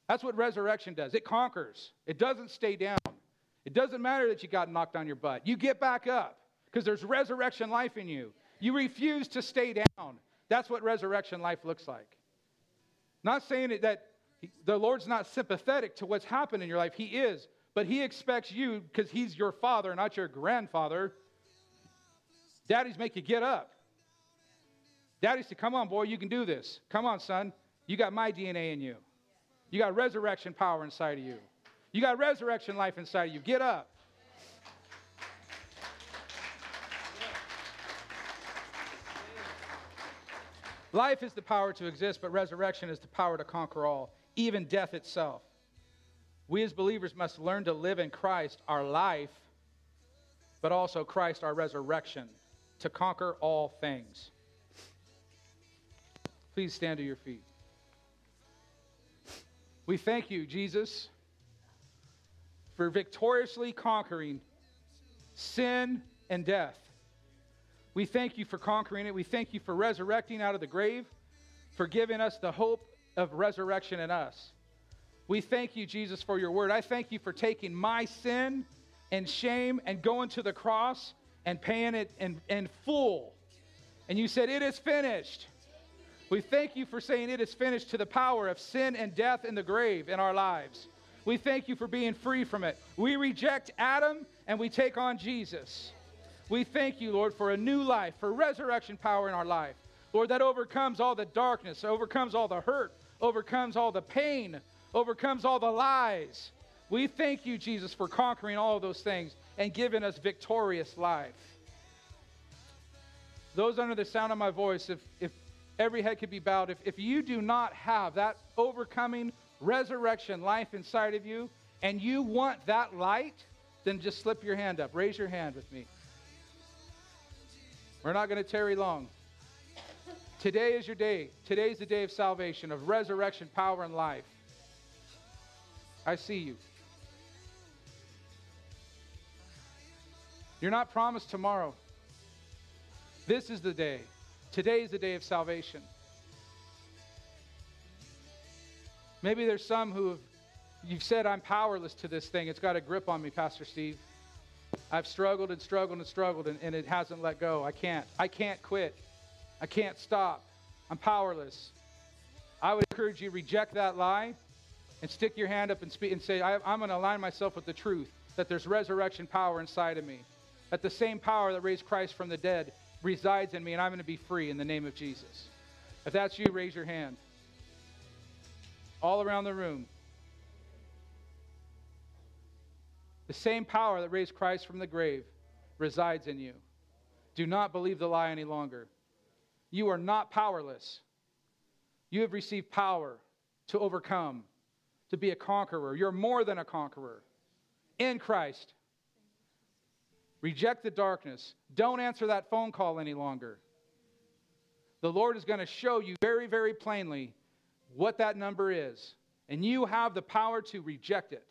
That's what resurrection does. It conquers, it doesn't stay down. It doesn't matter that you got knocked on your butt. You get back up because there's resurrection life in you. You refuse to stay down. That's what resurrection life looks like. Not saying that the Lord's not sympathetic to what's happened in your life. He is. But He expects you, because He's your father, not your grandfather. Daddies make you get up. Daddies say, Come on, boy, you can do this. Come on, son. You got my DNA in you. You got resurrection power inside of you. You got resurrection life inside of you. Get up. Life is the power to exist, but resurrection is the power to conquer all, even death itself. We as believers must learn to live in Christ our life, but also Christ our resurrection to conquer all things. Please stand to your feet. We thank you, Jesus, for victoriously conquering sin and death. We thank you for conquering it. We thank you for resurrecting out of the grave, for giving us the hope of resurrection in us. We thank you, Jesus, for your word. I thank you for taking my sin and shame and going to the cross and paying it in, in full. And you said, It is finished. We thank you for saying it is finished to the power of sin and death and the grave in our lives. We thank you for being free from it. We reject Adam and we take on Jesus. We thank you, Lord, for a new life, for resurrection power in our life. Lord, that overcomes all the darkness, overcomes all the hurt, overcomes all the pain, overcomes all the lies. We thank you, Jesus, for conquering all of those things and giving us victorious life. Those under the sound of my voice, if, if every head could be bowed, if, if you do not have that overcoming resurrection life inside of you and you want that light, then just slip your hand up. Raise your hand with me. We're not going to tarry long. Today is your day. Today is the day of salvation, of resurrection, power, and life. I see you. You're not promised tomorrow. This is the day. Today is the day of salvation. Maybe there's some who have, you've said, I'm powerless to this thing. It's got a grip on me, Pastor Steve. I've struggled and struggled and struggled, and, and it hasn't let go. I can't. I can't quit. I can't stop. I'm powerless. I would encourage you reject that lie and stick your hand up and speak and say, I'm going to align myself with the truth that there's resurrection power inside of me, that the same power that raised Christ from the dead resides in me, and I'm going to be free in the name of Jesus. If that's you, raise your hand. All around the room. The same power that raised Christ from the grave resides in you. Do not believe the lie any longer. You are not powerless. You have received power to overcome, to be a conqueror. You're more than a conqueror in Christ. Reject the darkness. Don't answer that phone call any longer. The Lord is going to show you very, very plainly what that number is, and you have the power to reject it.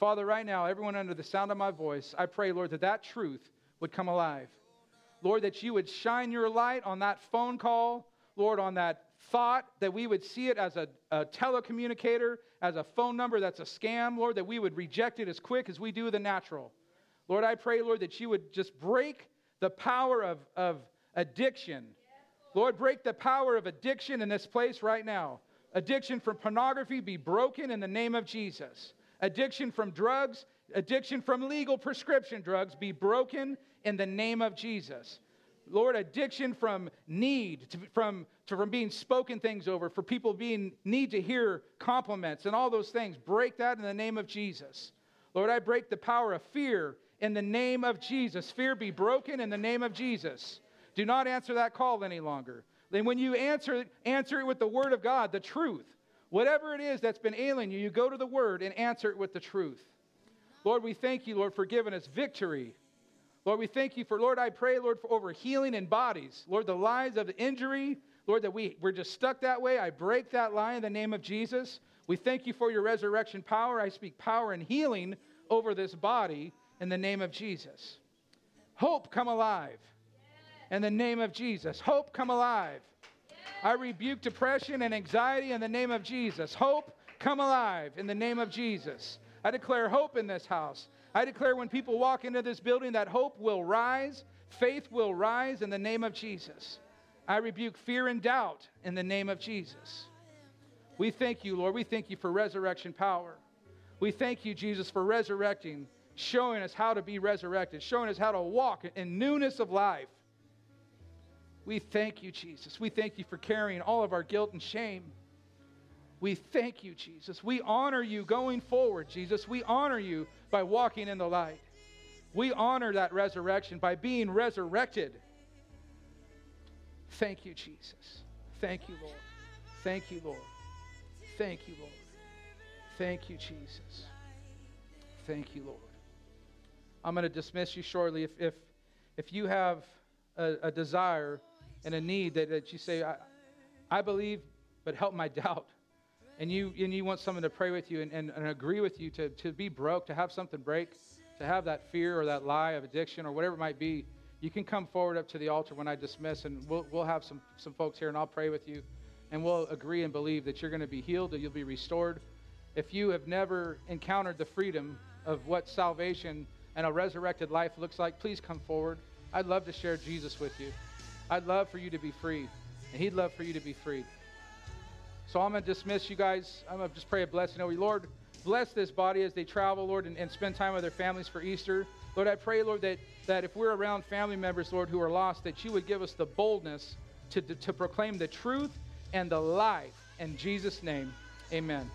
Father, right now, everyone under the sound of my voice, I pray, Lord, that that truth would come alive. Lord, that you would shine your light on that phone call, Lord, on that thought, that we would see it as a, a, telecommunicator, as a phone number that's a scam, Lord, that we would reject it as quick as we do the natural. Lord, I pray, Lord, that you would just break the power of, of addiction. Lord, break the power of addiction in this place right now. Addiction from pornography be broken in the name of Jesus. Addiction from drugs, addiction from legal prescription drugs be broken in the name of Jesus. Lord, addiction from need, to, from, to, from being spoken things over, for people being need to hear compliments and all those things, break that in the name of Jesus. Lord, I break the power of fear in the name of Jesus. Fear be broken in the name of Jesus. Do not answer that call any longer. Then when you answer it, answer it with the word of God, the truth. Whatever it is that's been ailing you, you go to the word and answer it with the truth. Lord, we thank you, Lord, for giving us victory Lord, we thank you for, Lord, I pray, Lord, for over healing in bodies. Lord, the lies of the injury, Lord, that we, we're just stuck that way. I break that lie in the name of Jesus. We thank you for your resurrection power. I speak power and healing over this body in the name of Jesus. Hope come alive in the name of Jesus. Hope come alive. I rebuke depression and anxiety in the name of Jesus. Hope come alive in the name of Jesus. I declare hope in this house. I declare when people walk into this building that hope will rise, faith will rise in the name of Jesus. I rebuke fear and doubt in the name of Jesus. We thank you, Lord. We thank you for resurrection power. We thank you, Jesus, for resurrecting, showing us how to be resurrected, showing us how to walk in newness of life. We thank you, Jesus. We thank you for carrying all of our guilt and shame. We thank you, Jesus. We honor you going forward, Jesus. We honor you by walking in the light. We honor that resurrection by being resurrected. Thank you, Jesus. Thank you, Lord. Thank you, Lord. Thank you, Lord. Thank you, Jesus. Thank you, Lord. I'm going to dismiss you shortly. If, if, if you have a, a desire and a need that, that you say, I, I believe, but help my [LAUGHS] doubt and you, and you want someone to pray with you and, and, and agree with you to, to be broke, to have something break, to have that fear or that lie of addiction or whatever it might be, you can come forward up to the altar when I dismiss, and we'll, we'll have some, some folks here, and I'll pray with you, and we'll agree and believe that you're going to be healed, that you'll be restored. If you have never encountered the freedom of what salvation and a resurrected life looks like, please come forward. I'd love to share Jesus with you. I'd love for you to be free and He'd love for you to be freed. So I'm going to dismiss you guys. I'm going to just pray a blessing over you. Lord, bless this body as they travel, Lord, and, and spend time with their families for Easter. Lord, I pray, Lord, that, that if we're around family members, Lord, who are lost, that you would give us the boldness to, to, to proclaim the truth and the life. In Jesus' name, amen.